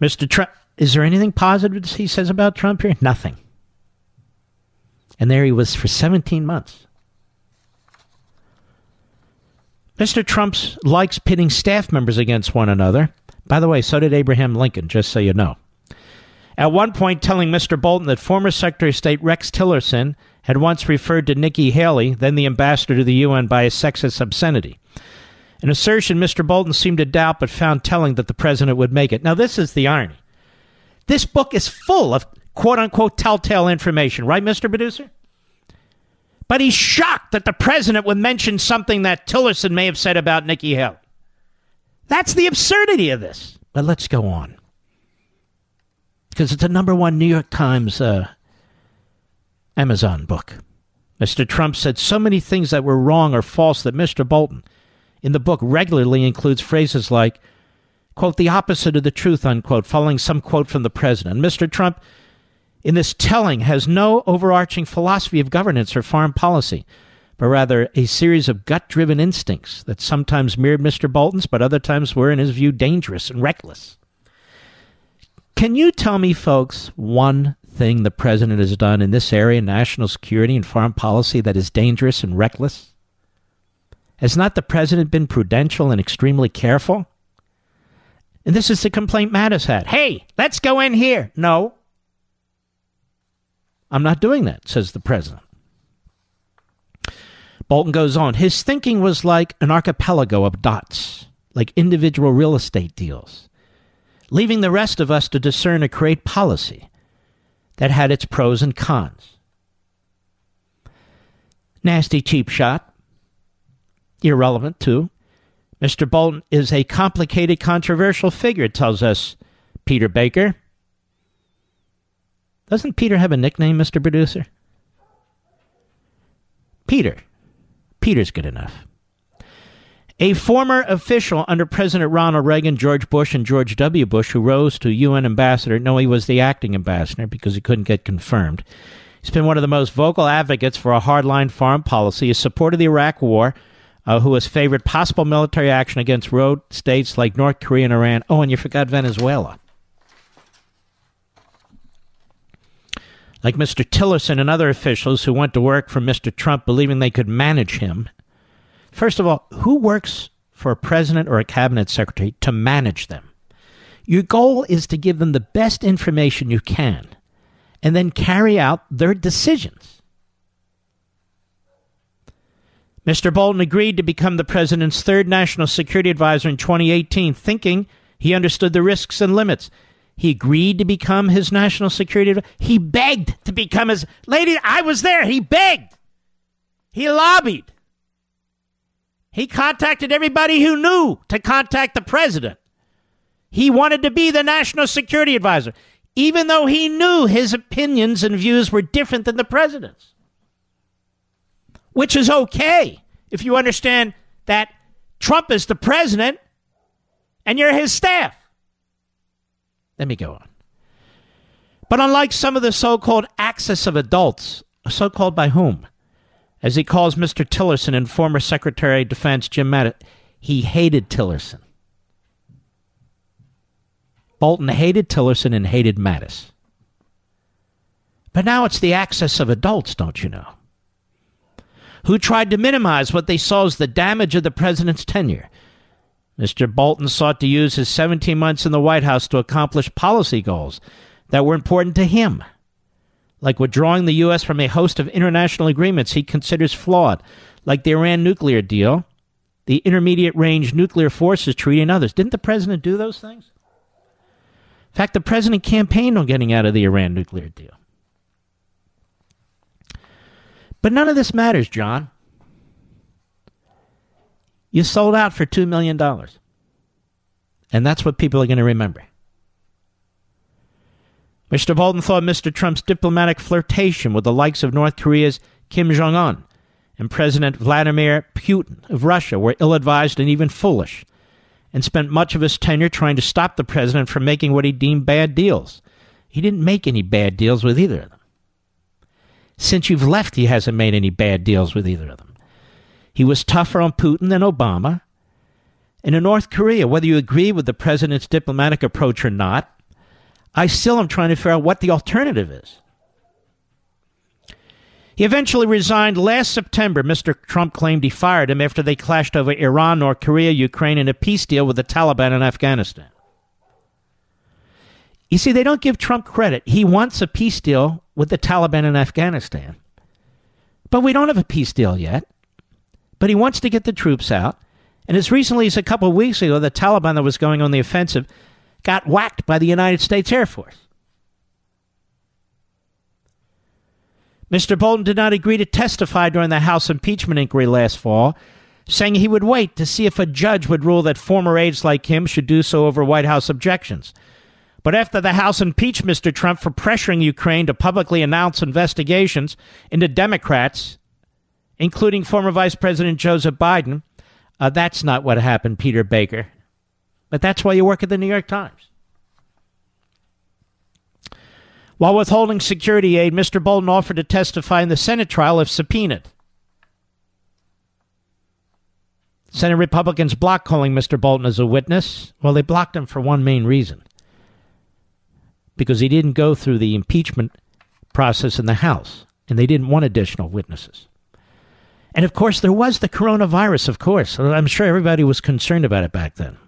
Mr. Trump, is there anything positive he says about Trump here? Nothing. And there he was for 17 months. Mr. Trump likes pitting staff members against one another. By the way, so did Abraham Lincoln, just so you know. At one point, telling Mr. Bolton that former Secretary of State Rex Tillerson had once referred to Nikki Haley, then the ambassador to the UN, by a sexist obscenity. An assertion Mr. Bolton seemed to doubt but found telling that the president would make it. Now, this is the irony. This book is full of quote unquote telltale information, right, Mr. Producer? But he's shocked that the president would mention something that Tillerson may have said about Nikki Haley. That's the absurdity of this. But let's go on. Because it's a number one New York Times uh, Amazon book. Mr. Trump said so many things that were wrong or false that Mr. Bolton in the book regularly includes phrases like, quote, the opposite of the truth, unquote, following some quote from the president. Mr. Trump, in this telling, has no overarching philosophy of governance or foreign policy, but rather a series of gut driven instincts that sometimes mirrored Mr. Bolton's, but other times were, in his view, dangerous and reckless. Can you tell me, folks, one thing the president has done in this area, national security and foreign policy, that is dangerous and reckless? Has not the president been prudential and extremely careful? And this is the complaint Mattis had. Hey, let's go in here. No. I'm not doing that, says the president. Bolton goes on. His thinking was like an archipelago of dots, like individual real estate deals, leaving the rest of us to discern a create policy that had its pros and cons. Nasty cheap shot. Irrelevant, too. Mr. Bolton is a complicated, controversial figure, tells us Peter Baker. Doesn't Peter have a nickname, Mr. Producer? Peter. Peter's good enough. A former official under President Ronald Reagan, George Bush, and George W. Bush, who rose to UN ambassador, no, he was the acting ambassador because he couldn't get confirmed. He's been one of the most vocal advocates for a hardline foreign policy, He supported the Iraq War, uh, who has favored possible military action against rogue states like North Korea and Iran. Oh, and you forgot Venezuela. Like Mr. Tillerson and other officials who went to work for Mr. Trump believing they could manage him. First of all, who works for a president or a cabinet secretary to manage them? Your goal is to give them the best information you can and then carry out their decisions. Mr. Bolton agreed to become the president's third national security advisor in 2018, thinking he understood the risks and limits. He agreed to become his national security advisor. He begged to become his. Lady, I was there. He begged. He lobbied. He contacted everybody who knew to contact the president. He wanted to be the national security advisor, even though he knew his opinions and views were different than the president's which is okay if you understand that Trump is the president and you're his staff. Let me go on. But unlike some of the so called axis of adults, so called by whom? As he calls Mr. Tillerson and former Secretary of Defense Jim Mattis, he hated Tillerson. Bolton hated Tillerson and hated Mattis. But now it's the axis of adults, don't you know? who tried to minimize what they saw as the damage of the president's tenure. Mr. Bolton sought to use his 17 months in the White House to accomplish policy goals that were important to him, like withdrawing the U.S. from a host of international agreements he considers flawed, like the Iran nuclear deal, the Intermediate Range Nuclear Forces Treaty, and others. Didn't the president do those things? In fact, the president campaigned on getting out of the Iran nuclear deal. But none of this matters, John. You sold out for $2 million. And that's what people are going to remember. Mr. Bolton thought Mr. Trump's diplomatic flirtation with the likes of North Korea's Kim Jong un and President Vladimir Putin of Russia were ill advised and even foolish, and spent much of his tenure trying to stop the president from making what he deemed bad deals. He didn't make any bad deals with either of them. Since you've left, he hasn't made any bad deals with either of them. He was tougher on Putin than Obama. And in North Korea, whether you agree with the president's diplomatic approach or not, I still am trying to figure out what the alternative is. He eventually resigned last September. Mr. Trump claimed he fired him after they clashed over Iran, North Korea, Ukraine, and a peace deal with the Taliban in Afghanistan. You see, they don't give Trump credit. He wants a peace deal with the Taliban in Afghanistan. But we don't have a peace deal yet. But he wants to get the troops out, And as recently as a couple of weeks ago, the Taliban that was going on the offensive got whacked by the United States Air Force. Mr. Bolton did not agree to testify during the House impeachment inquiry last fall, saying he would wait to see if a judge would rule that former aides like him should do so over White House objections. But after the House impeached Mr. Trump for pressuring Ukraine to publicly announce investigations into Democrats, including former Vice President Joseph Biden, uh, that's not what happened, Peter Baker. But that's why you work at the New York Times. While withholding security aid, Mr. Bolton offered to testify in the Senate trial if subpoenaed. Senate Republicans blocked calling Mr. Bolton as a witness. Well, they blocked him for one main reason because he didn't go through the impeachment process in the House, and they didn't want additional witnesses. And of course, there was the coronavirus, of course. I'm sure everybody was concerned about it back then.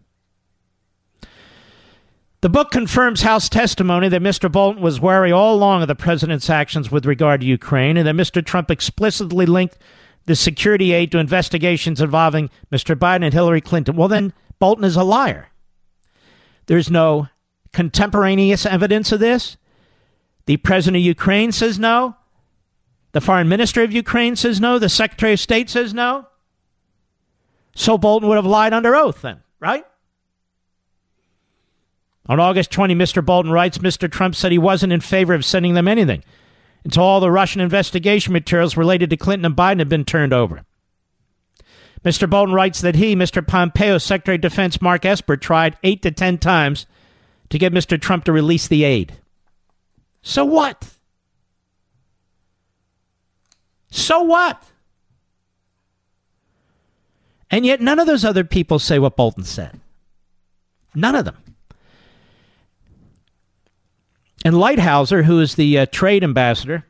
The book confirms House testimony that Mr. Bolton was wary all along of the president's actions with regard to Ukraine and that Mr. Trump explicitly linked the security aid to investigations involving Mr. Biden and Hillary Clinton. Well, then Bolton is a liar. There's no contemporaneous evidence of this. The president of Ukraine says no. The foreign minister of Ukraine says no. The secretary of state says no. So Bolton would have lied under oath then, right? On August 20, Mr. Bolton writes Mr. Trump said he wasn't in favor of sending them anything until all the Russian investigation materials related to Clinton and Biden had been turned over. Mr. Bolton writes that he, Mr. Pompeo, Secretary of Defense Mark Esper, tried eight to ten times to get Mr. Trump to release the aid. So what? So what? And yet, none of those other people say what Bolton said. None of them. And Lighthizer, who is the uh, trade ambassador,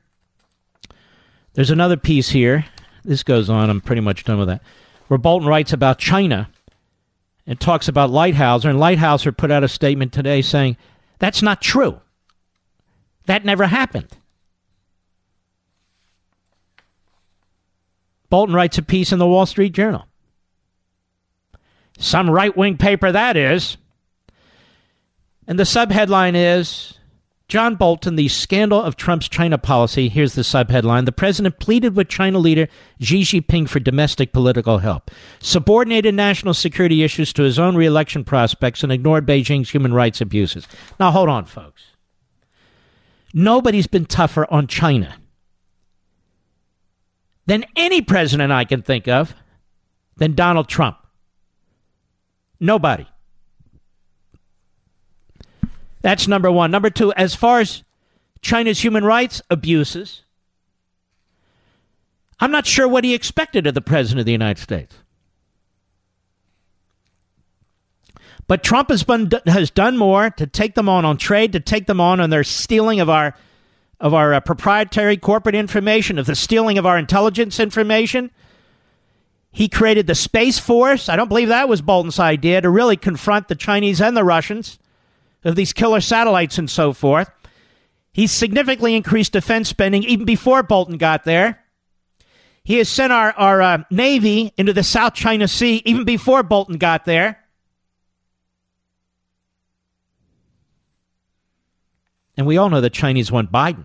there's another piece here. This goes on. I'm pretty much done with that. Where Bolton writes about China and talks about Lighthizer. And Lighthizer put out a statement today saying that's not true. That never happened. Bolton writes a piece in the Wall Street Journal. Some right wing paper that is. And the subheadline is John Bolton, the scandal of Trump's China policy. Here's the subheadline. The president pleaded with China leader Xi Jinping for domestic political help, subordinated national security issues to his own reelection prospects, and ignored Beijing's human rights abuses. Now, hold on, folks. Nobody's been tougher on China than any president I can think of than Donald Trump. Nobody. That's number one. Number two, as far as China's human rights abuses, I'm not sure what he expected of the President of the United States. But Trump has, been, has done more to take them on on trade, to take them on on their stealing of our of our uh, proprietary corporate information, of the stealing of our intelligence information. He created the Space Force. I don't believe that was Bolton's idea to really confront the Chinese and the Russians of these killer satellites and so forth. He's significantly increased defense spending even before Bolton got there. He has sent our, our uh, Navy into the South China Sea even before Bolton got there. And we all know the Chinese want Biden,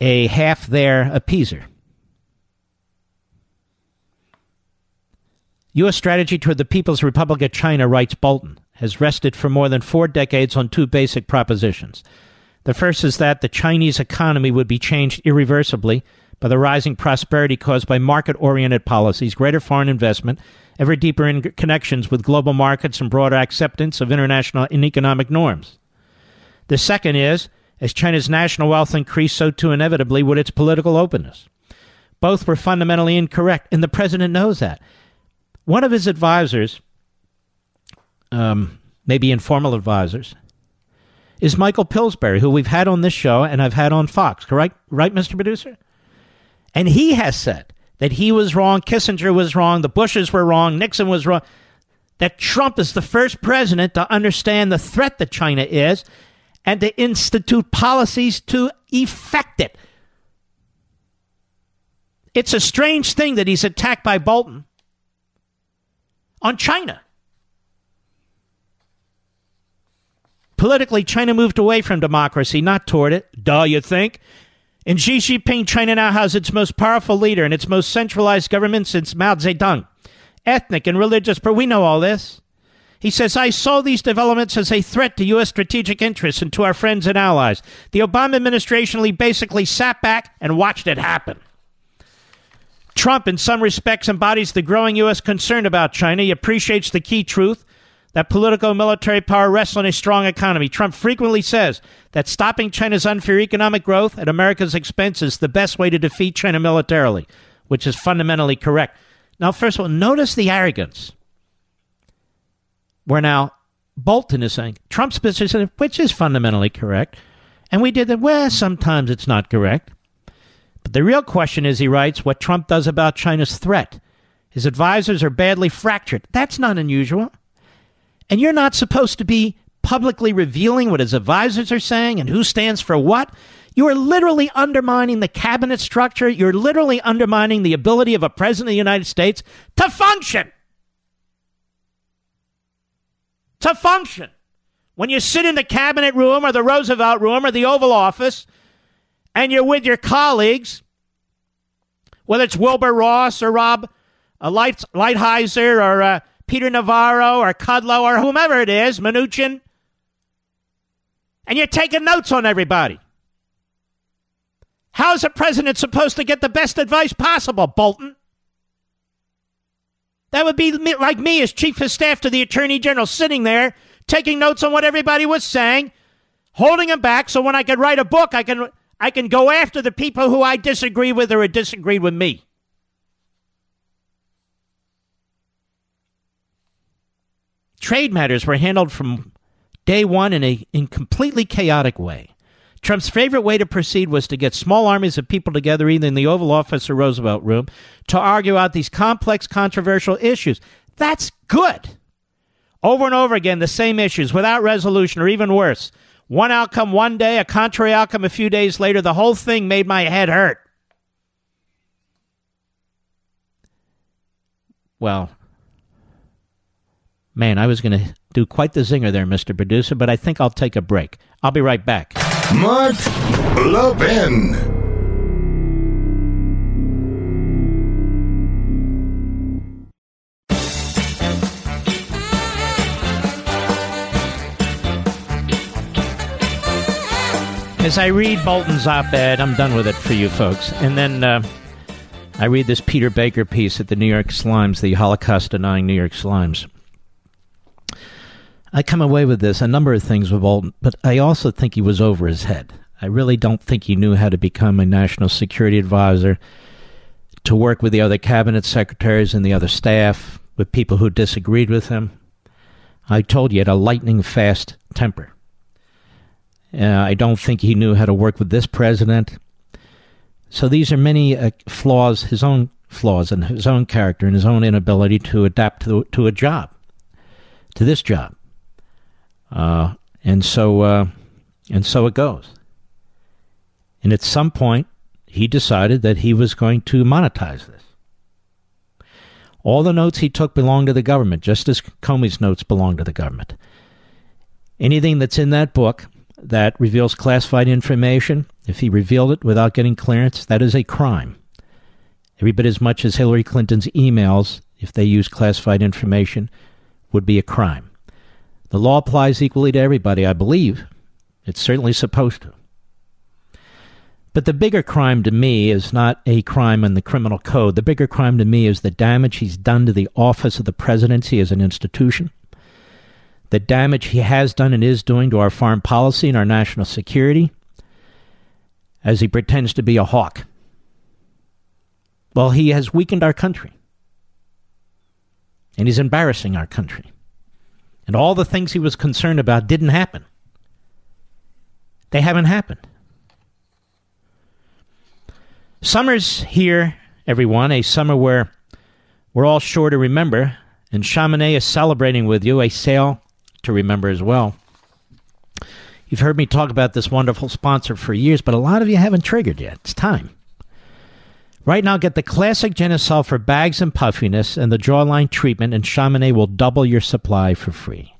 a half their appeaser. U.S. strategy toward the People's Republic of China, writes Bolton, has rested for more than four decades on two basic propositions. The first is that the Chinese economy would be changed irreversibly by the rising prosperity caused by market oriented policies, greater foreign investment, ever deeper in connections with global markets, and broader acceptance of international and economic norms. The second is, as China's national wealth increased, so too inevitably would its political openness. Both were fundamentally incorrect, and the president knows that. One of his advisors um, maybe informal advisors, is Michael Pillsbury, who we've had on this show and I've had on Fox, correct? Right, Mr. Producer? And he has said that he was wrong, Kissinger was wrong, the Bushes were wrong, Nixon was wrong, that Trump is the first president to understand the threat that China is and to institute policies to effect it. It's a strange thing that he's attacked by Bolton on China. Politically, China moved away from democracy, not toward it. Duh, you think? In Xi Jinping, China now has its most powerful leader and its most centralized government since Mao Zedong. Ethnic and religious, but we know all this. He says, I saw these developments as a threat to U.S. strategic interests and to our friends and allies. The Obama administration basically sat back and watched it happen. Trump, in some respects, embodies the growing U.S. concern about China. He appreciates the key truth that political military power rests on a strong economy. Trump frequently says that stopping China's unfair economic growth at America's expense is the best way to defeat China militarily, which is fundamentally correct. Now, first of all, notice the arrogance where now Bolton is saying Trump's position, which is fundamentally correct, and we did that. Well, sometimes it's not correct. But the real question is, he writes, what Trump does about China's threat. His advisors are badly fractured. That's not unusual. And you're not supposed to be publicly revealing what his advisors are saying and who stands for what. You are literally undermining the cabinet structure. You're literally undermining the ability of a president of the United States to function to function. When you sit in the cabinet room or the Roosevelt room or the Oval Office and you're with your colleagues, whether it's Wilbur Ross or Rob uh, Light, Lighthizer or uh, Peter Navarro or Kudlow or whomever it is, Mnuchin, and you're taking notes on everybody. How is a president supposed to get the best advice possible, Bolton? That would be like me as chief of staff to the attorney general, sitting there taking notes on what everybody was saying, holding them back, so when I can write a book, I can I can go after the people who I disagree with or disagreed with me. Trade matters were handled from day one in a in completely chaotic way. Trump's favorite way to proceed was to get small armies of people together, either in the Oval Office or Roosevelt Room, to argue out these complex, controversial issues. That's good. Over and over again, the same issues without resolution, or even worse. One outcome one day, a contrary outcome a few days later. The whole thing made my head hurt. Well, man, I was going to do quite the zinger there, Mr. Producer, but I think I'll take a break. I'll be right back. Mark Levin. As I read Bolton's op ed, I'm done with it for you folks. And then uh, I read this Peter Baker piece at the New York Slimes, the Holocaust denying New York Slimes. I come away with this a number of things with Bolton, but I also think he was over his head. I really don't think he knew how to become a national security advisor, to work with the other cabinet secretaries and the other staff, with people who disagreed with him. I told you he had a lightning fast temper. Uh, I don't think he knew how to work with this president. So these are many uh, flaws, his own flaws, and his own character, and his own inability to adapt to, to a job, to this job. Uh, and so, uh, and so it goes. And at some point, he decided that he was going to monetize this. All the notes he took belonged to the government, just as Comey's notes belong to the government. Anything that's in that book that reveals classified information, if he revealed it without getting clearance, that is a crime. Every bit as much as Hillary Clinton's emails, if they use classified information, would be a crime. The law applies equally to everybody, I believe. It's certainly supposed to. But the bigger crime to me is not a crime in the criminal code. The bigger crime to me is the damage he's done to the office of the presidency as an institution, the damage he has done and is doing to our foreign policy and our national security as he pretends to be a hawk. Well, he has weakened our country, and he's embarrassing our country. And all the things he was concerned about didn't happen. They haven't happened. Summer's here, everyone, a summer where we're all sure to remember, and Chamonix is celebrating with you a sale to remember as well. You've heard me talk about this wonderful sponsor for years, but a lot of you haven't triggered yet. It's time. Right now, get the classic Genucel for bags and puffiness and the jawline treatment, and Chamonix will double your supply for free.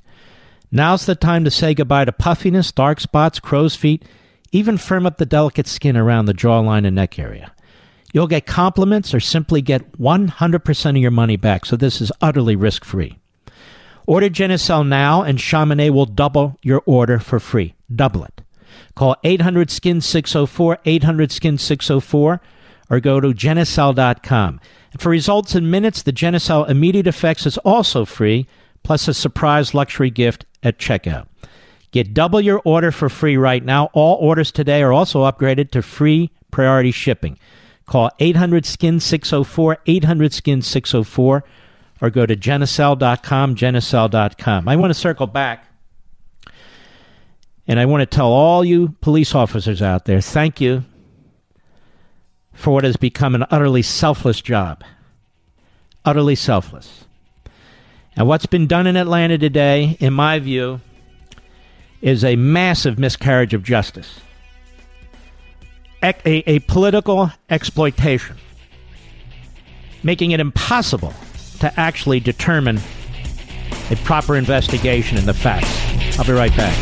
Now's the time to say goodbye to puffiness, dark spots, crow's feet, even firm up the delicate skin around the jawline and neck area. You'll get compliments or simply get 100% of your money back, so this is utterly risk free. Order Genucel now, and Chamonix will double your order for free. Double it. Call 800 Skin 604, 800 Skin 604 or go to Genucel.com. And for results in minutes, the Genucel Immediate Effects is also free, plus a surprise luxury gift at checkout. Get double your order for free right now. All orders today are also upgraded to free priority shipping. Call 800 Skin 604, 800 Skin 604, or go to Genucel.com, Genucel.com. I want to circle back. And I want to tell all you police officers out there thank you for what has become an utterly selfless job. Utterly selfless. And what's been done in Atlanta today, in my view, is a massive miscarriage of justice, a, a, a political exploitation, making it impossible to actually determine a proper investigation in the facts. I'll be right back.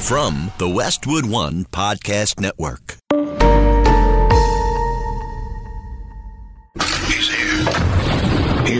From the Westwood One Podcast Network.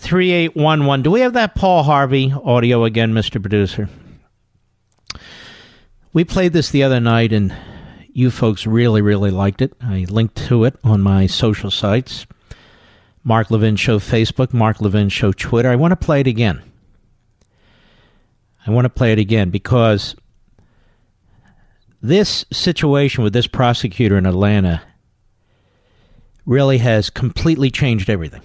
3811. Do we have that Paul Harvey audio again, Mr. Producer? We played this the other night, and you folks really, really liked it. I linked to it on my social sites Mark Levin Show Facebook, Mark Levin Show Twitter. I want to play it again. I want to play it again because this situation with this prosecutor in Atlanta really has completely changed everything.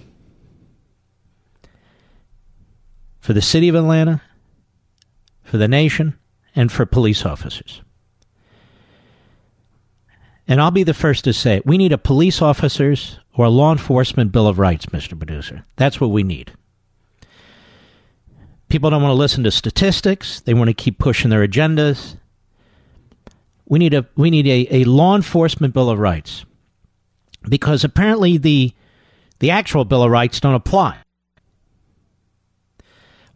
For the city of Atlanta, for the nation, and for police officers. And I'll be the first to say it. We need a police officers or a law enforcement bill of rights, Mr. Producer. That's what we need. People don't want to listen to statistics. They want to keep pushing their agendas. We need a we need a, a law enforcement bill of rights. Because apparently the the actual Bill of Rights don't apply.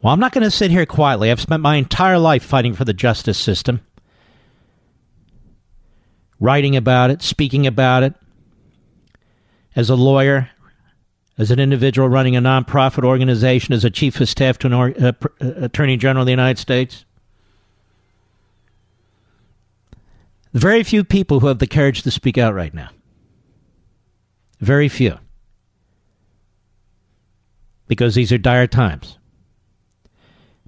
Well, I'm not going to sit here quietly. I've spent my entire life fighting for the justice system, writing about it, speaking about it. As a lawyer, as an individual running a nonprofit organization, as a chief of staff to an or, uh, uh, attorney general of the United States. Very few people who have the courage to speak out right now. Very few. Because these are dire times.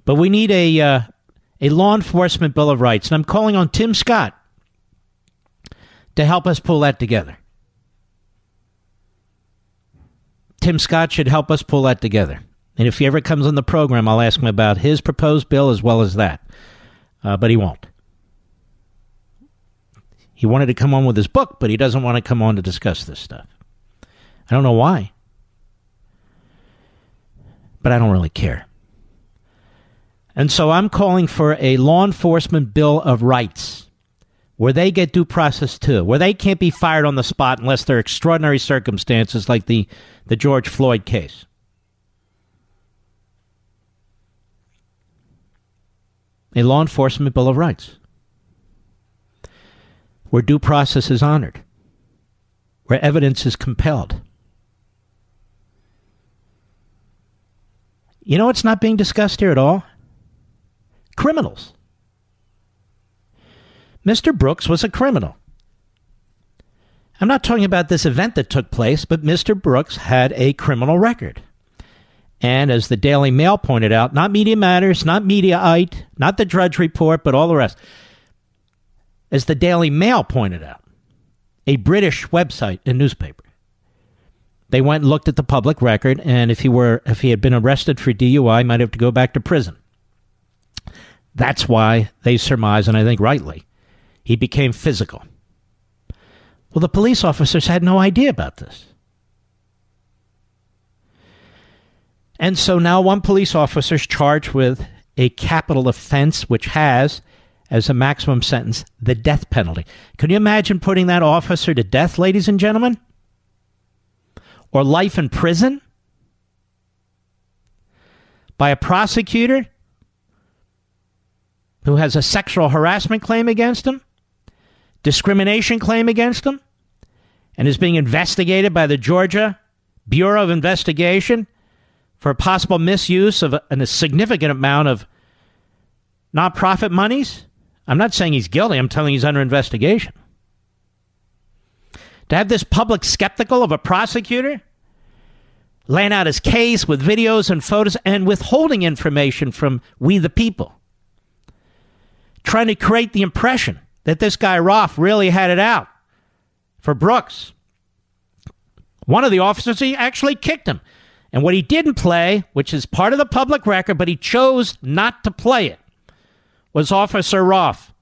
But we need a, uh, a law enforcement bill of rights. And I'm calling on Tim Scott to help us pull that together. Tim Scott should help us pull that together. And if he ever comes on the program, I'll ask him about his proposed bill as well as that. Uh, but he won't. He wanted to come on with his book, but he doesn't want to come on to discuss this stuff. I don't know why. But I don't really care. And so I'm calling for a law enforcement bill of rights where they get due process too, where they can't be fired on the spot unless there are extraordinary circumstances like the, the George Floyd case. A law enforcement bill of rights where due process is honored, where evidence is compelled. You know what's not being discussed here at all? Criminals. Mr. Brooks was a criminal. I'm not talking about this event that took place, but Mr. Brooks had a criminal record. And as the Daily Mail pointed out, not Media Matters, not Mediaite, not the Drudge Report, but all the rest as the Daily Mail pointed out, a British website and newspaper they went and looked at the public record, and if he were if he had been arrested for DUI, might have to go back to prison. That's why they surmise, and I think rightly, he became physical. Well, the police officers had no idea about this. And so now one police officer is charged with a capital offense, which has as a maximum sentence the death penalty. Can you imagine putting that officer to death, ladies and gentlemen? Or life in prison? By a prosecutor who has a sexual harassment claim against him, discrimination claim against him, and is being investigated by the Georgia Bureau of Investigation for possible misuse of a, a significant amount of nonprofit monies? I'm not saying he's guilty, I'm telling you he's under investigation. To have this public skeptical of a prosecutor laying out his case with videos and photos and withholding information from we the people, trying to create the impression that this guy Roth really had it out for Brooks. One of the officers, he actually kicked him. And what he didn't play, which is part of the public record, but he chose not to play it, was Officer Roth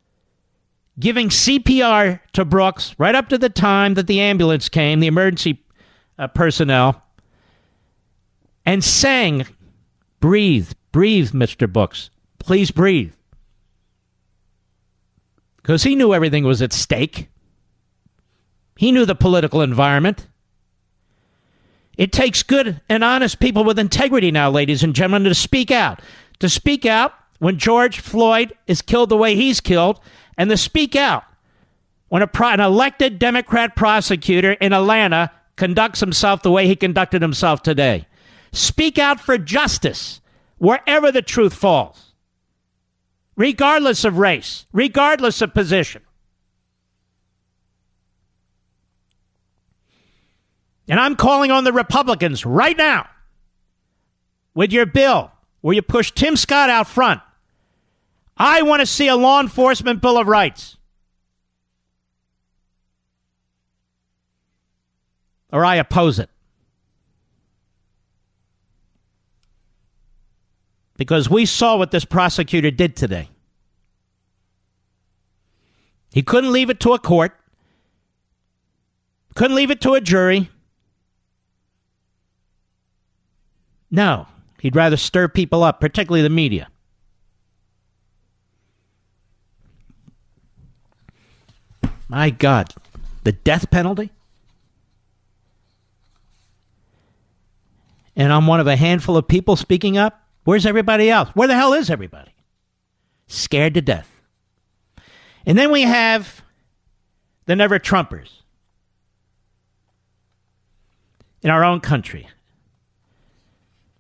giving CPR to Brooks right up to the time that the ambulance came, the emergency uh, personnel, and saying, Breathe, breathe, Mr. Brooks. Please breathe. Because he knew everything was at stake. He knew the political environment. It takes good and honest people with integrity now, ladies and gentlemen, to speak out. To speak out when George Floyd is killed the way he's killed, and to speak out when pro- an elected Democrat prosecutor in Atlanta conducts himself the way he conducted himself today. Speak out for justice wherever the truth falls, regardless of race, regardless of position. And I'm calling on the Republicans right now with your bill where you push Tim Scott out front. I want to see a law enforcement Bill of Rights. Or I oppose it. Because we saw what this prosecutor did today. He couldn't leave it to a court, couldn't leave it to a jury. No, he'd rather stir people up, particularly the media. My God, the death penalty? And I'm one of a handful of people speaking up. Where's everybody else? Where the hell is everybody? Scared to death. And then we have the never Trumpers in our own country.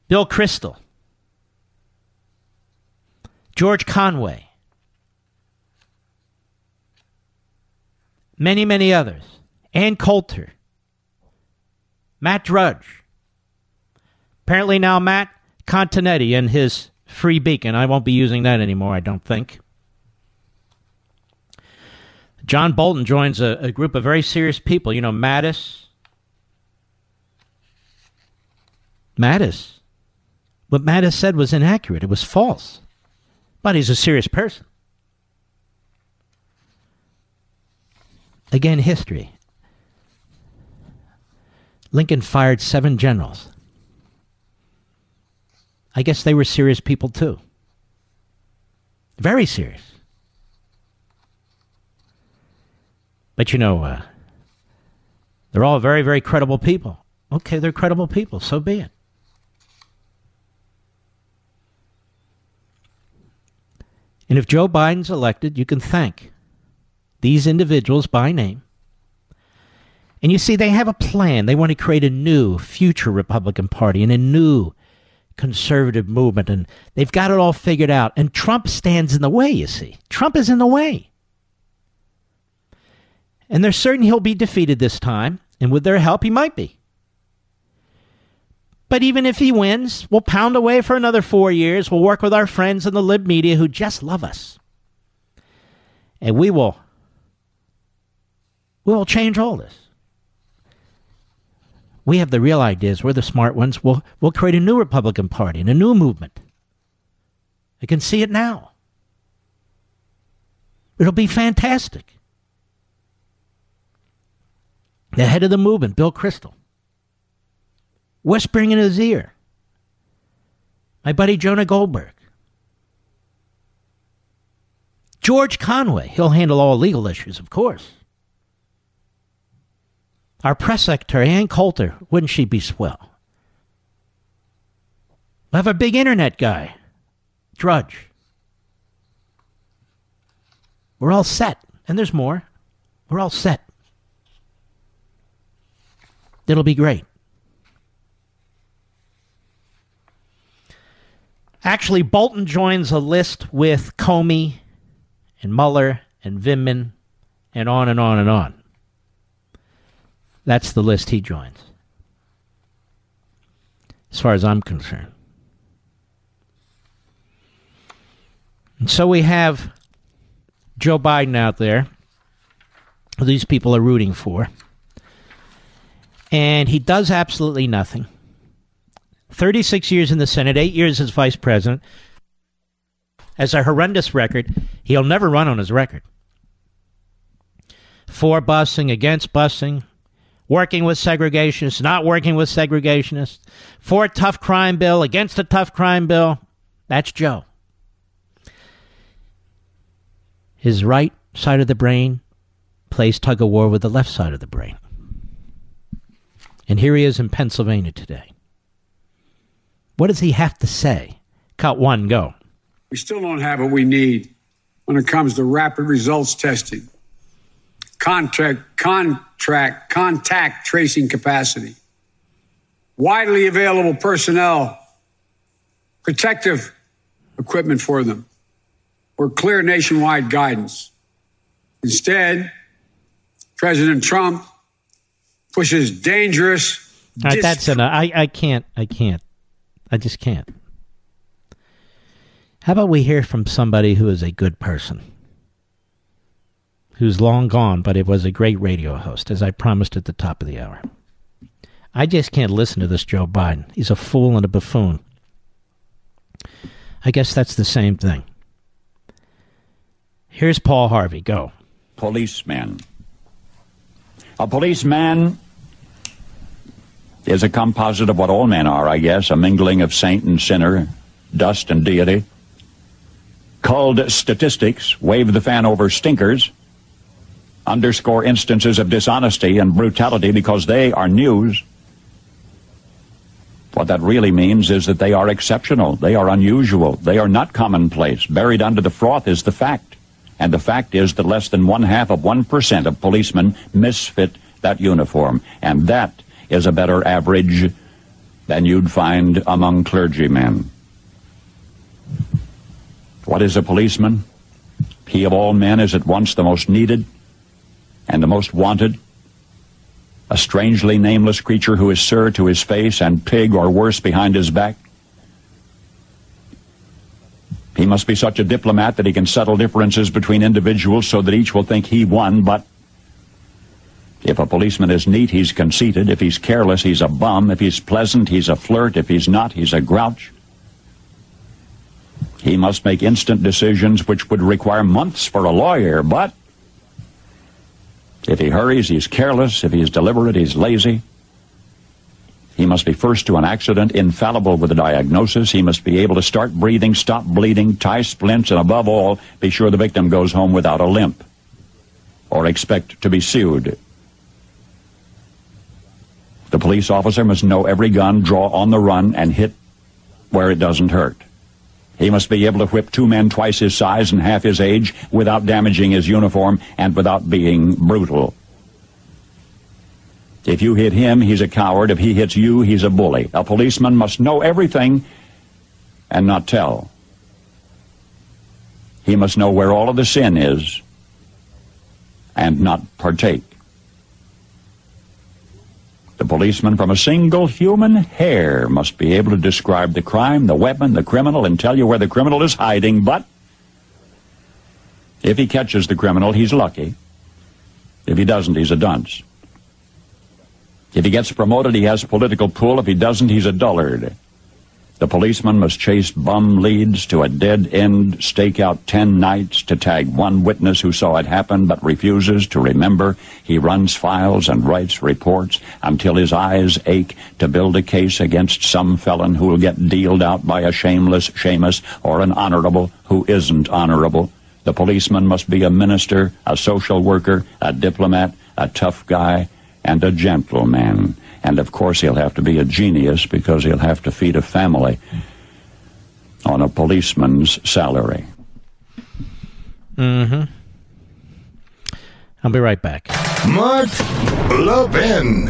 Bill Kristol, George Conway, many, many others, Ann Coulter, Matt Drudge. Apparently now Matt Continetti and his free beacon. I won't be using that anymore, I don't think. John Bolton joins a, a group of very serious people. You know, Mattis. Mattis what Mattis said was inaccurate. It was false. But he's a serious person. Again, history. Lincoln fired seven generals. I guess they were serious people too. Very serious. But you know, uh, they're all very, very credible people. Okay, they're credible people. So be it. And if Joe Biden's elected, you can thank these individuals by name. And you see, they have a plan. They want to create a new future Republican Party and a new conservative movement. And they've got it all figured out. And Trump stands in the way, you see. Trump is in the way. And they're certain he'll be defeated this time. And with their help, he might be. But even if he wins, we'll pound away for another four years. We'll work with our friends in the lib media who just love us. And we will we will change all this. We have the real ideas. We're the smart ones. We'll, we'll create a new Republican Party and a new movement. I can see it now. It'll be fantastic. The head of the movement, Bill Kristol, whispering in his ear. My buddy Jonah Goldberg. George Conway, he'll handle all legal issues, of course. Our press secretary, Ann Coulter, wouldn't she be swell? We'll have a big internet guy, Drudge. We're all set. And there's more. We're all set. It'll be great. Actually, Bolton joins a list with Comey and Mueller and Vindman and on and on and on. That's the list he joins, as far as I'm concerned. And so we have Joe Biden out there, these people are rooting for. And he does absolutely nothing. 36 years in the Senate, eight years as vice president, As a horrendous record. He'll never run on his record. For busing, against busing, working with segregationists, not working with segregationists, for a tough crime bill, against a tough crime bill. That's Joe. His right side of the brain plays tug of war with the left side of the brain. And here he is in Pennsylvania today. What does he have to say? Cut one, go. We still don't have what we need when it comes to rapid results testing, contract, contract, contact tracing capacity, widely available personnel, protective equipment for them, or clear nationwide guidance. Instead, President Trump pushes dangerous. Uh, right, that's enough. I, I can't. I can't. I just can't. How about we hear from somebody who is a good person? Who's long gone, but it was a great radio host, as I promised at the top of the hour. I just can't listen to this Joe Biden. He's a fool and a buffoon. I guess that's the same thing. Here's Paul Harvey. Go. Policeman. A policeman is a composite of what all men are, I guess, a mingling of saint and sinner, dust and deity. Culled statistics wave the fan over stinkers, underscore instances of dishonesty and brutality because they are news. What that really means is that they are exceptional, they are unusual, they are not commonplace. Buried under the froth is the fact. And the fact is that less than one half of 1% of policemen misfit that uniform. And that is a better average than you'd find among clergymen. What is a policeman? He of all men is at once the most needed and the most wanted. A strangely nameless creature who is sir to his face and pig or worse behind his back. He must be such a diplomat that he can settle differences between individuals so that each will think he won, but if a policeman is neat, he's conceited. If he's careless, he's a bum. If he's pleasant, he's a flirt. If he's not, he's a grouch. He must make instant decisions which would require months for a lawyer, but if he hurries, he's careless. If he's deliberate, he's lazy. He must be first to an accident, infallible with a diagnosis. He must be able to start breathing, stop bleeding, tie splints, and above all, be sure the victim goes home without a limp or expect to be sued. The police officer must know every gun, draw on the run, and hit where it doesn't hurt. He must be able to whip two men twice his size and half his age without damaging his uniform and without being brutal. If you hit him, he's a coward. If he hits you, he's a bully. A policeman must know everything and not tell. He must know where all of the sin is and not partake. The policeman from a single human hair must be able to describe the crime, the weapon, the criminal, and tell you where the criminal is hiding, but if he catches the criminal, he's lucky. If he doesn't, he's a dunce. If he gets promoted, he has political pull. If he doesn't, he's a dullard. The policeman must chase bum leads to a dead end, stake out ten nights to tag one witness who saw it happen but refuses to remember. He runs files and writes reports until his eyes ache to build a case against some felon who will get dealed out by a shameless shamus or an honorable who isn't honorable. The policeman must be a minister, a social worker, a diplomat, a tough guy, and a gentleman. And of course, he'll have to be a genius because he'll have to feed a family on a policeman's salary. Mm hmm. I'll be right back. Mark Levin.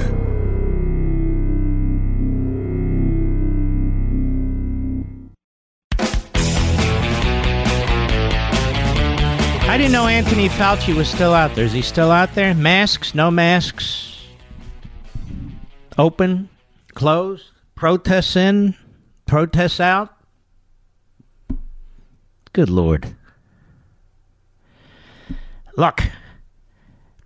I didn't know Anthony Fauci was still out there. Is he still out there? Masks? No masks? Open? Closed? Protests in? Protests out? Good Lord. Look,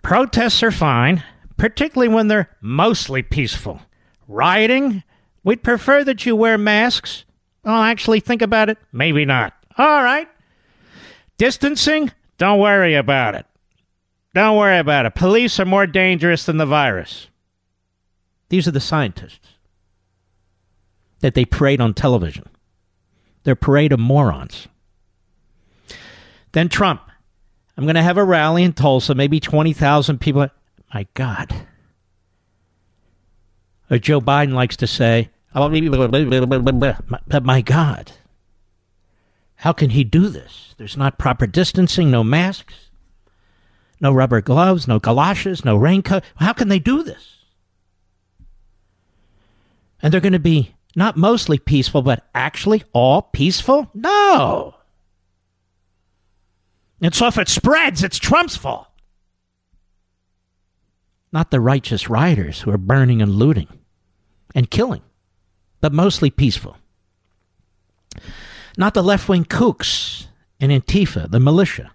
protests are fine, particularly when they're mostly peaceful. Rioting? We'd prefer that you wear masks. Oh, actually, think about it. Maybe not. All right. Distancing? Don't worry about it. Don't worry about it. Police are more dangerous than the virus. These are the scientists that they parade on television. They're parade of morons. Then Trump. I'm going to have a rally in Tulsa, maybe 20,000 people. My God. Or Joe Biden likes to say, but my God. How can he do this? There's not proper distancing, no masks, no rubber gloves, no galoshes, no raincoat. How can they do this? And they're going to be not mostly peaceful, but actually all peaceful? No. And so if it spreads, it's Trump's fault. Not the righteous rioters who are burning and looting and killing, but mostly peaceful. Not the left wing kooks and Antifa, the militia,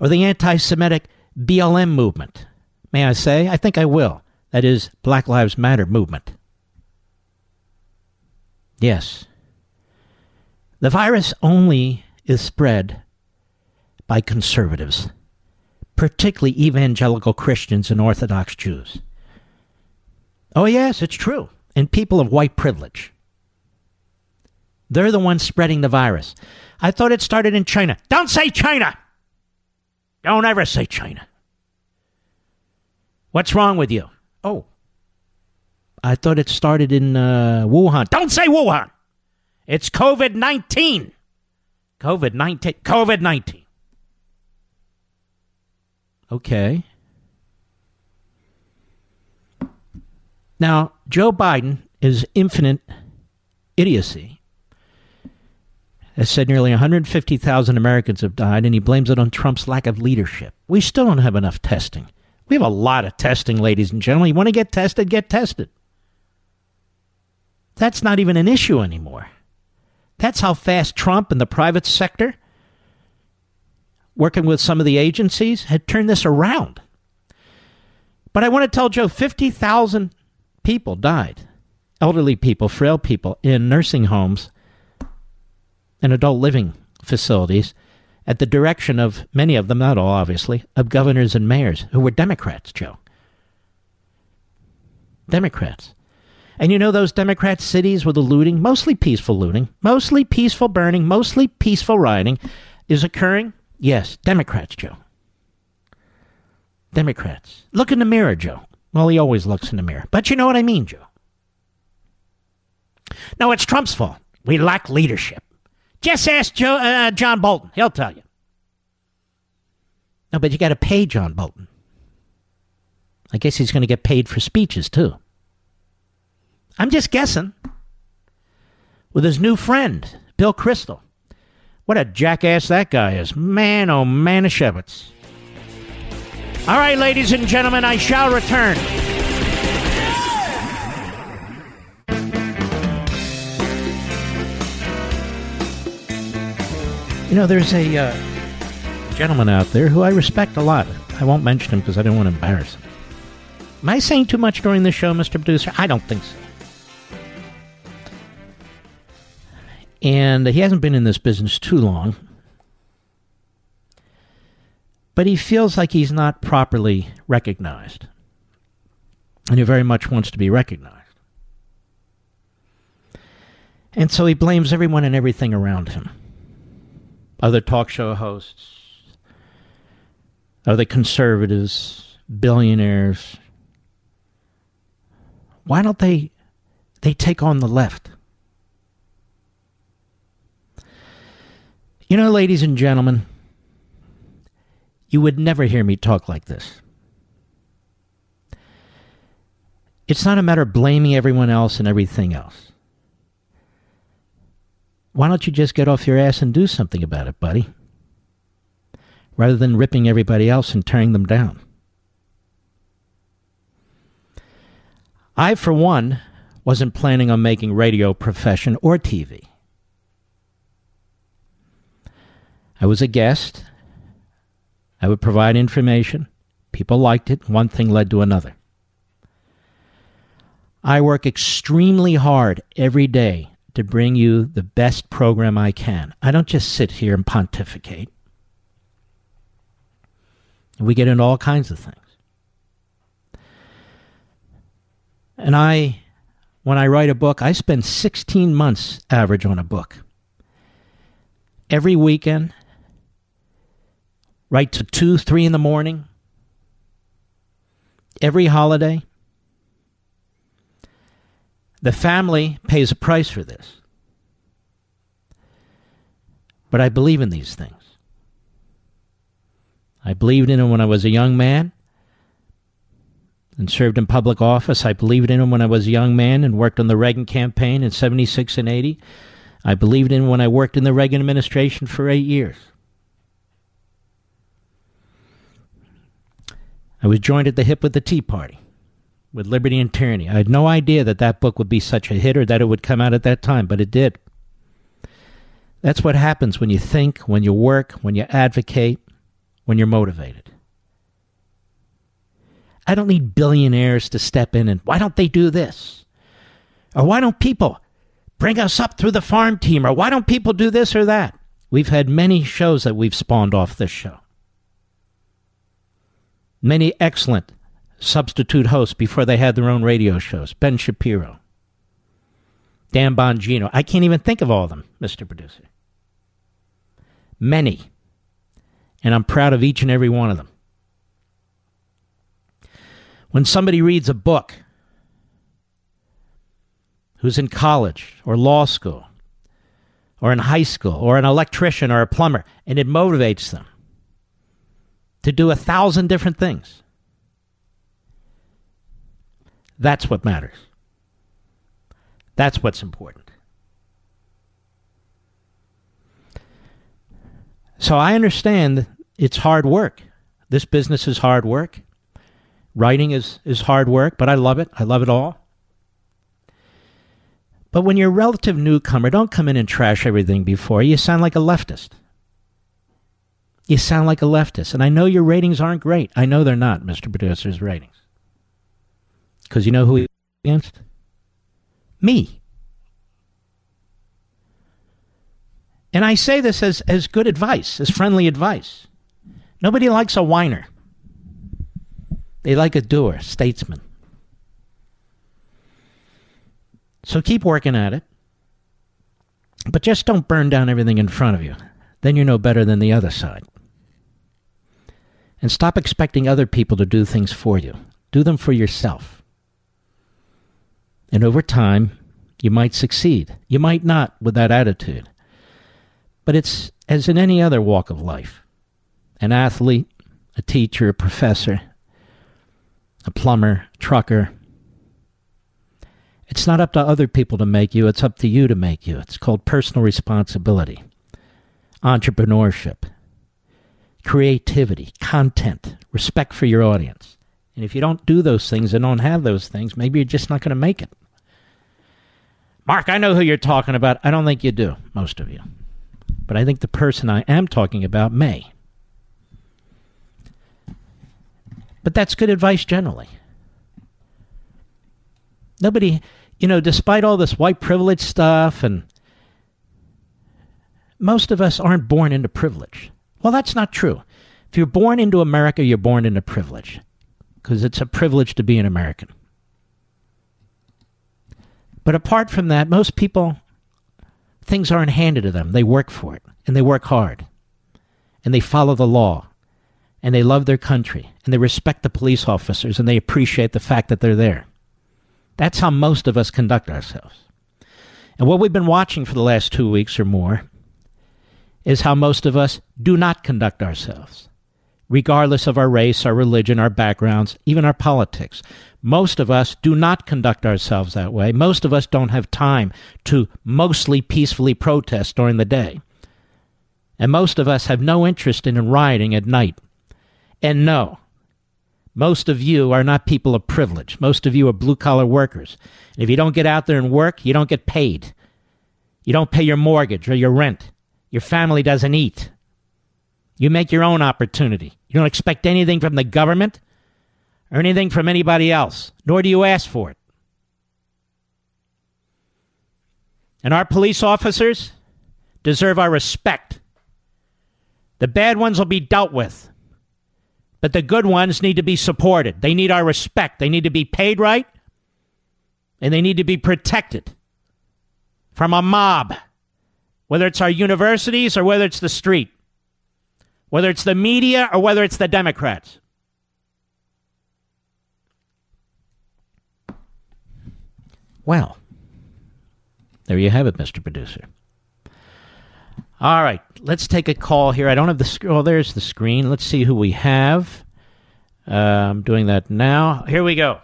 or the anti Semitic BLM movement. May I say? I think I will. That is, Black Lives Matter movement. Yes. The virus only is spread by conservatives, particularly evangelical Christians and Orthodox Jews. Oh, yes, it's true. And people of white privilege. They're the ones spreading the virus. I thought it started in China. Don't say China! Don't ever say China. What's wrong with you? Oh, I thought it started in uh, Wuhan. Don't say Wuhan! It's COVID 19. COVID 19. COVID 19. Okay. Now, Joe Biden is infinite idiocy has said nearly 150,000 Americans have died, and he blames it on Trump's lack of leadership. We still don't have enough testing. We have a lot of testing, ladies and gentlemen. You want to get tested? Get tested. That's not even an issue anymore. That's how fast Trump and the private sector, working with some of the agencies, had turned this around. But I want to tell Joe 50,000 people died elderly people, frail people in nursing homes and adult living facilities at the direction of many of them, not all obviously, of governors and mayors who were Democrats, Joe. Democrats. And you know those Democrat cities where the looting, mostly peaceful looting, mostly peaceful burning, mostly peaceful rioting, is occurring? Yes, Democrats, Joe. Democrats. Look in the mirror, Joe. Well, he always looks in the mirror. But you know what I mean, Joe. No, it's Trump's fault. We lack leadership. Just ask Joe, uh, John Bolton. He'll tell you. No, but you got to pay John Bolton. I guess he's going to get paid for speeches, too. I'm just guessing. With his new friend, Bill Kristol. What a jackass that guy is. Man, oh man, of Shevitz. All right, ladies and gentlemen, I shall return. You know, there's a uh, gentleman out there who I respect a lot. I won't mention him because I don't want to embarrass him. Am I saying too much during the show, Mr. Producer? I don't think so. And he hasn't been in this business too long. But he feels like he's not properly recognized. And he very much wants to be recognized. And so he blames everyone and everything around him other talk show hosts, other conservatives, billionaires. Why don't they they take on the left? You know, ladies and gentlemen, you would never hear me talk like this. It's not a matter of blaming everyone else and everything else. Why don't you just get off your ass and do something about it, buddy? Rather than ripping everybody else and tearing them down. I, for one, wasn't planning on making radio profession or TV. I was a guest. I would provide information. People liked it. One thing led to another. I work extremely hard every day to bring you the best program I can. I don't just sit here and pontificate. We get into all kinds of things. And I, when I write a book, I spend 16 months average on a book. Every weekend, right to 2, 3 in the morning, every holiday, the family pays a price for this. But I believe in these things. I believed in them when I was a young man and served in public office. I believed in them when I was a young man and worked on the Reagan campaign in 76 and 80. I believed in them when I worked in the Reagan administration for eight years. I was joined at the hip with the Tea Party with Liberty and Tyranny. I had no idea that that book would be such a hit or that it would come out at that time, but it did. That's what happens when you think, when you work, when you advocate, when you're motivated. I don't need billionaires to step in and why don't they do this? Or why don't people bring us up through the farm team? Or why don't people do this or that? We've had many shows that we've spawned off this show. Many excellent substitute hosts before they had their own radio shows. Ben Shapiro, Dan Bongino. I can't even think of all of them, Mr. Producer. Many. And I'm proud of each and every one of them. When somebody reads a book who's in college or law school or in high school or an electrician or a plumber and it motivates them to do a thousand different things that's what matters. That's what's important. So I understand it's hard work. This business is hard work. Writing is, is hard work, but I love it. I love it all. But when you're a relative newcomer, don't come in and trash everything before. You sound like a leftist. You sound like a leftist. And I know your ratings aren't great. I know they're not, Mr. Producer's ratings. Because you know who he against? Me. And I say this as, as good advice, as friendly advice. Nobody likes a whiner. They like a doer, statesman. So keep working at it. But just don't burn down everything in front of you. Then you're no better than the other side. And stop expecting other people to do things for you. Do them for yourself. And over time, you might succeed. You might not with that attitude. But it's as in any other walk of life an athlete, a teacher, a professor, a plumber, a trucker. It's not up to other people to make you, it's up to you to make you. It's called personal responsibility, entrepreneurship, creativity, content, respect for your audience. And if you don't do those things and don't have those things, maybe you're just not going to make it. Mark, I know who you're talking about. I don't think you do, most of you. But I think the person I am talking about may. But that's good advice generally. Nobody, you know, despite all this white privilege stuff, and most of us aren't born into privilege. Well, that's not true. If you're born into America, you're born into privilege because it's a privilege to be an American. But apart from that, most people, things aren't handed to them. They work for it, and they work hard, and they follow the law, and they love their country, and they respect the police officers, and they appreciate the fact that they're there. That's how most of us conduct ourselves. And what we've been watching for the last two weeks or more is how most of us do not conduct ourselves, regardless of our race, our religion, our backgrounds, even our politics. Most of us do not conduct ourselves that way. Most of us don't have time to mostly peacefully protest during the day. And most of us have no interest in rioting at night. And no, most of you are not people of privilege. Most of you are blue collar workers. And if you don't get out there and work, you don't get paid. You don't pay your mortgage or your rent. Your family doesn't eat. You make your own opportunity. You don't expect anything from the government or anything from anybody else, nor do you ask for it. And our police officers deserve our respect. The bad ones will be dealt with, but the good ones need to be supported. They need our respect. They need to be paid right, and they need to be protected from a mob, whether it's our universities or whether it's the street, whether it's the media or whether it's the Democrats. Well, there you have it, Mr. Producer. All right, let's take a call here. I don't have the screen. Oh, there's the screen. Let's see who we have. Uh, I'm doing that now. Here we go.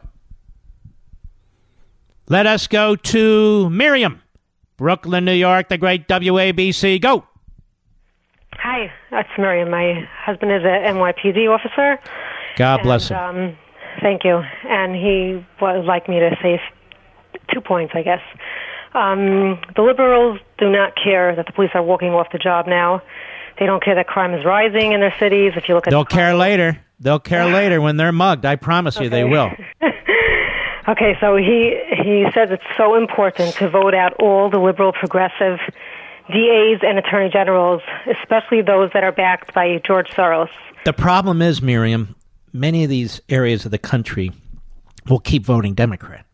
Let us go to Miriam, Brooklyn, New York, the great WABC. Go. Hi, that's Miriam. My husband is an NYPD officer. God bless him. Um, thank you. And he would like me to say two points, I guess. Um, the liberals do not care that the police are walking off the job now. They don't care that crime is rising in their cities. If you look at They'll the care later. They'll care later when they're mugged. I promise you they will. Okay, so he he says it's so important to vote out all the liberal progressive DAs and attorney generals, especially those that are backed by George Soros. The problem is, Miriam, many of these areas of the country will keep voting Democrat.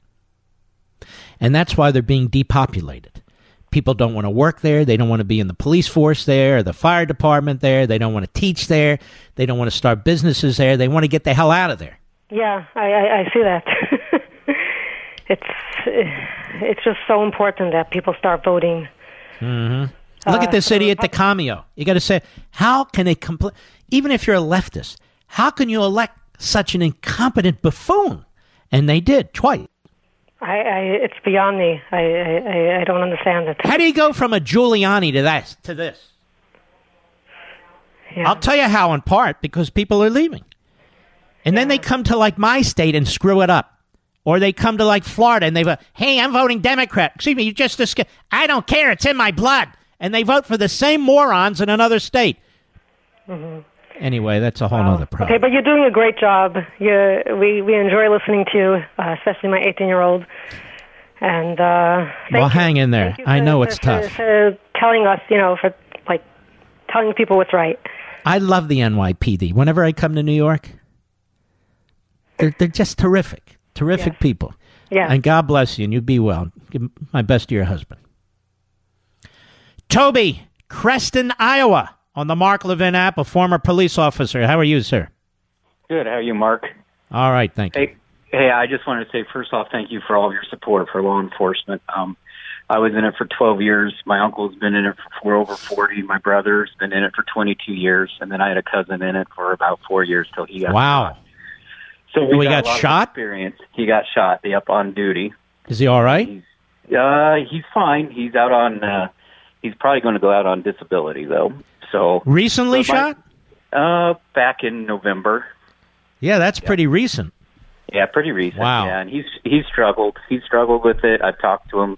And that's why they're being depopulated. People don't want to work there. They don't want to be in the police force there, or the fire department there. They don't want to teach there. They don't want to start businesses there. They want to get the hell out of there. Yeah, I, I, I see that. it's it's just so important that people start voting. Look Uh, at this idiot, the cameo. You got to say, how can they compl- even if you're a leftist, how can you elect such an incompetent buffoon? And they did twice. I, I it's beyond me. I, I, I- don't understand it. How do you go from a Giuliani to that to this? Yeah. I'll tell you how. In part because people are leaving, and then they come to like my state and screw it up, or they come to like Florida and they vote, "Hey, I'm voting Democrat." Excuse me, you just discuss- I don't care. It's in my blood, and they vote for the same morons in another state. Anyway, that's a whole other problem. Mm-hmm. Okay, but you're doing a great job. You, we we enjoy listening to you, uh, especially my 18 year old. And uh, well, you. hang in there. I for- know it's for- tough. For telling us, you know, for like telling people what's right. I love the NYPD. Whenever I come to New York, they're they're just terrific, terrific Yes. people. Yeah. And God bless you, and you be well. Give my best to your husband. Toby, Creston, Iowa, on the Mark Levin app, a former police officer. How are you, sir? Good. How are you, Mark? All right, thank you. Hey, hey. I just wanted to say first off, thank you for all of your support for law enforcement. Um, I was in it for 12 years. My uncle's been in it for, for over 40. My brother's been in it for 22 years, and then I had a cousin in it for about four years till he got Wow. So he got, got a lot of shot? Experience. He got shot. They up on duty. Is he all right? Uh, he's fine. He's out on. Uh, he's probably going to go out on disability though. So Recently But my- shot? uh, back in November. Yeah, that's pretty recent. Yeah, pretty recent. Wow. Yeah, and he's he's struggled. He's struggled with it. I've talked to him.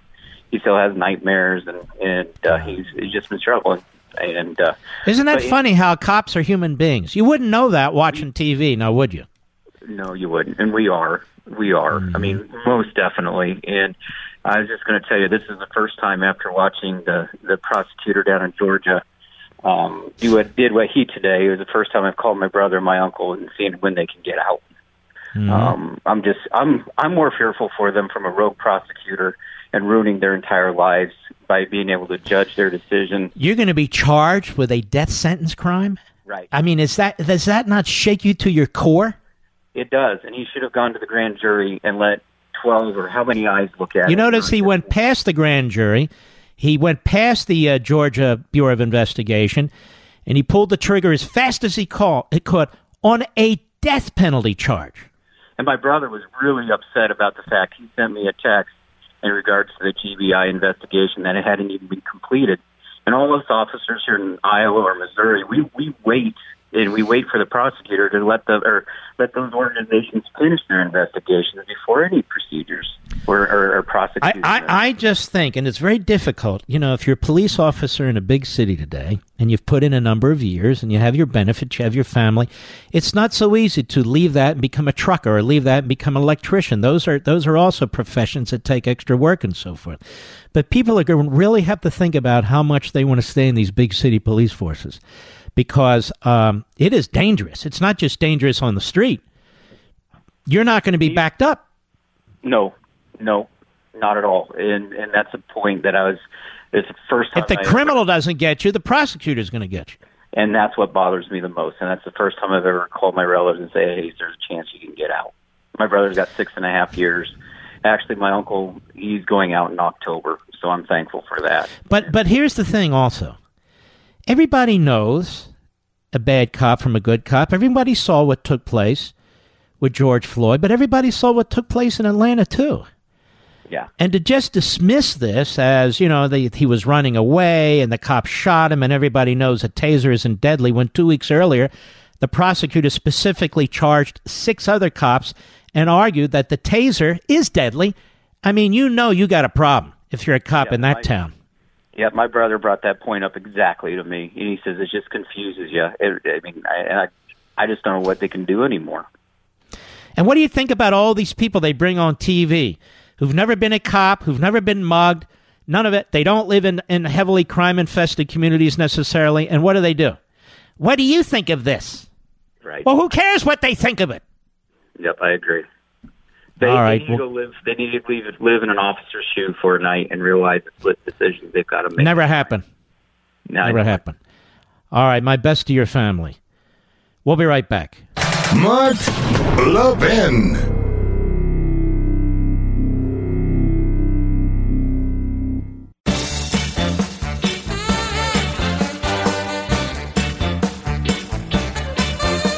He still has nightmares, and and uh, he's he's just been struggling. And uh, Isn't that funny how cops are human beings? You wouldn't know that watching TV, now would you? No, you wouldn't, and we are. We are. I mean, most definitely. And I was just going to tell you, this is the first time after watching the the prosecutor down in Georgia um, do what did what he today. It was the first time I've called my brother and my uncle and seen when they can get out. Um, I'm just I'm I'm more fearful for them from a rogue prosecutor and ruining their entire lives by being able to judge their decision. You're going to be charged with a death sentence crime. Right. I mean, is that does that not shake you to your core? It does, and he should have gone to the grand jury and let twelve or how many eyes look at You notice he went past the grand jury. He went past the uh, Georgia Bureau of Investigation, and he pulled the trigger as fast as he could on a death penalty charge. And my brother was really upset about the fact he sent me a text in regards to the GBI investigation that it hadn't even been completed. And all us officers here in Iowa or Missouri, we we wait and we wait for the prosecutor to let the or let those organizations finish their investigations before any procedures or, or, or I, prosecution. I, I just think, and it's very difficult, you know, if you're a police officer in a big city today and you've put in a number of years and you have your benefits, you have your family, it's not so easy to leave that and become a trucker or leave that and become an electrician. Those are those are also professions that take extra work and so forth. But people are going to really have to think about how much they want to stay in these big city police forces because um, it is dangerous. It's not just dangerous on the street. You're not going to be backed up. No, no, not at all. And and that's a point that I was. It's the first time. If the I criminal doesn't get you, the prosecutor's going to get you. and that's what bothers me the most. And that's the first time I've ever called my relatives and say, "Hey, there's a chance you can get out." My brother's got six and a half years. Actually, my uncle he's going out in October, so I'm thankful for that. But but here's the thing also. Everybody knows a bad cop from a good cop. Everybody saw what took place with George Floyd, but everybody saw what took place in Atlanta too. Yeah, And to just dismiss this as, you know, the, he was running away and the cop shot him and everybody knows a taser isn't deadly when 2 weeks earlier the prosecutor specifically charged six other cops and argued that the taser is deadly. I mean, you know you got a problem if you're a cop Yeah, in that I- town. Yeah. My brother brought that point up exactly to me, and he says it just confuses you. It, I mean, I, and I, I just don't know what they can do anymore. And what do you think about all these people they bring on TV who've never been a cop, who've never been mugged, none of it? They don't live in, in heavily crime infested communities necessarily. And what do they do? What do you think of this? Right. Well, who cares what they think of it? Yep, I agree. They, All right, they need to live. They need to leave, live in an officer's shoe for a night and realize the split decisions they've got to make. Never happen. Now, Never happen. All right, my best to your family. We'll be right back. Mark Levin.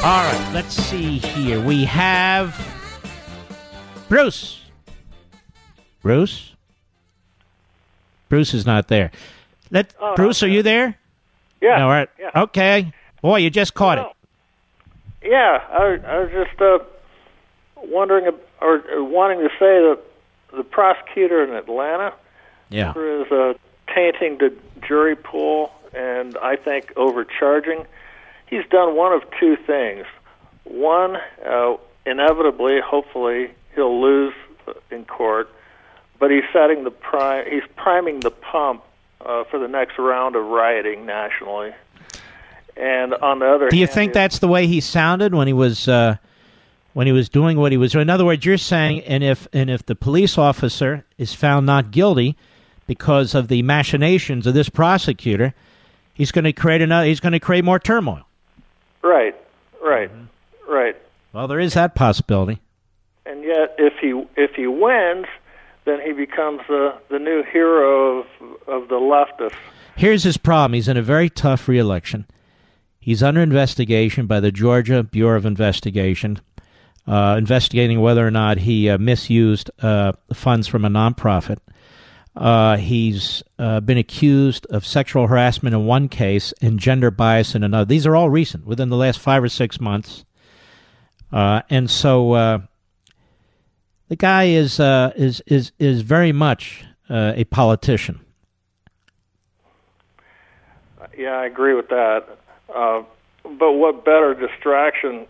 All right, let's see here. We have Bruce. Bruce? Bruce is not there. Let Oh, no, Bruce, are you there? Yeah. No, all right. Yeah. Okay. Boy, you just caught it. Yeah, I, I was just uh, wondering or, or wanting to say that the prosecutor in Atlanta Yeah. is uh, tainting the jury pool and I think overcharging. He's done one of two things. One, uh, inevitably, hopefully, he'll lose in court, but he's setting the prime. He's priming the pump uh, for the next round of rioting nationally. And on the other Do you hand, think that's the way he sounded when he was uh, when he was doing what he was doing? In other words, you're saying, and if and if the police officer is found not guilty because of the machinations of this prosecutor, he's going to create another. He's going to create more turmoil. Right, right, Mm-hmm. right. Well, there is that possibility. And yet, if he if he wins, then he becomes the the new hero of of the leftists. Here's his problem. He's in a very tough reelection. He's under investigation by the Georgia Bureau of Investigation, uh, investigating whether or not he uh, misused uh, funds from a nonprofit. Uh, he's uh, been accused of sexual harassment in one case and gender bias in another. These are all recent, within the last five or six months. Uh, and so the guy is uh, is is is very much uh, a politician. Yeah, I agree with that. Uh, but what better distraction,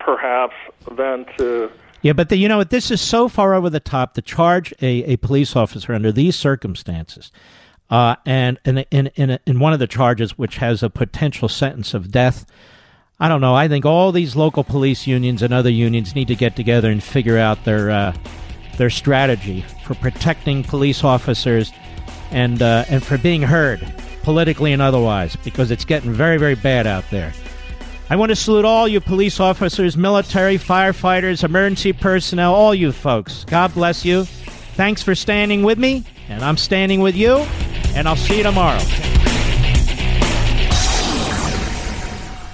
perhaps, than to Yeah, but the, you know what? This is so far over the top to charge a, a police officer under these circumstances. Uh, and in, in, in, in one of the charges, which has a potential sentence of death, I don't know. I think all these local police unions and other unions need to get together and figure out their uh, their strategy for protecting police officers and uh, and for being heard politically and otherwise, because it's getting very very bad out there. I want to salute all you police officers, military, firefighters, emergency personnel, all you folks. God bless you. Thanks for standing with me, and I'm standing with you, and I'll see you tomorrow.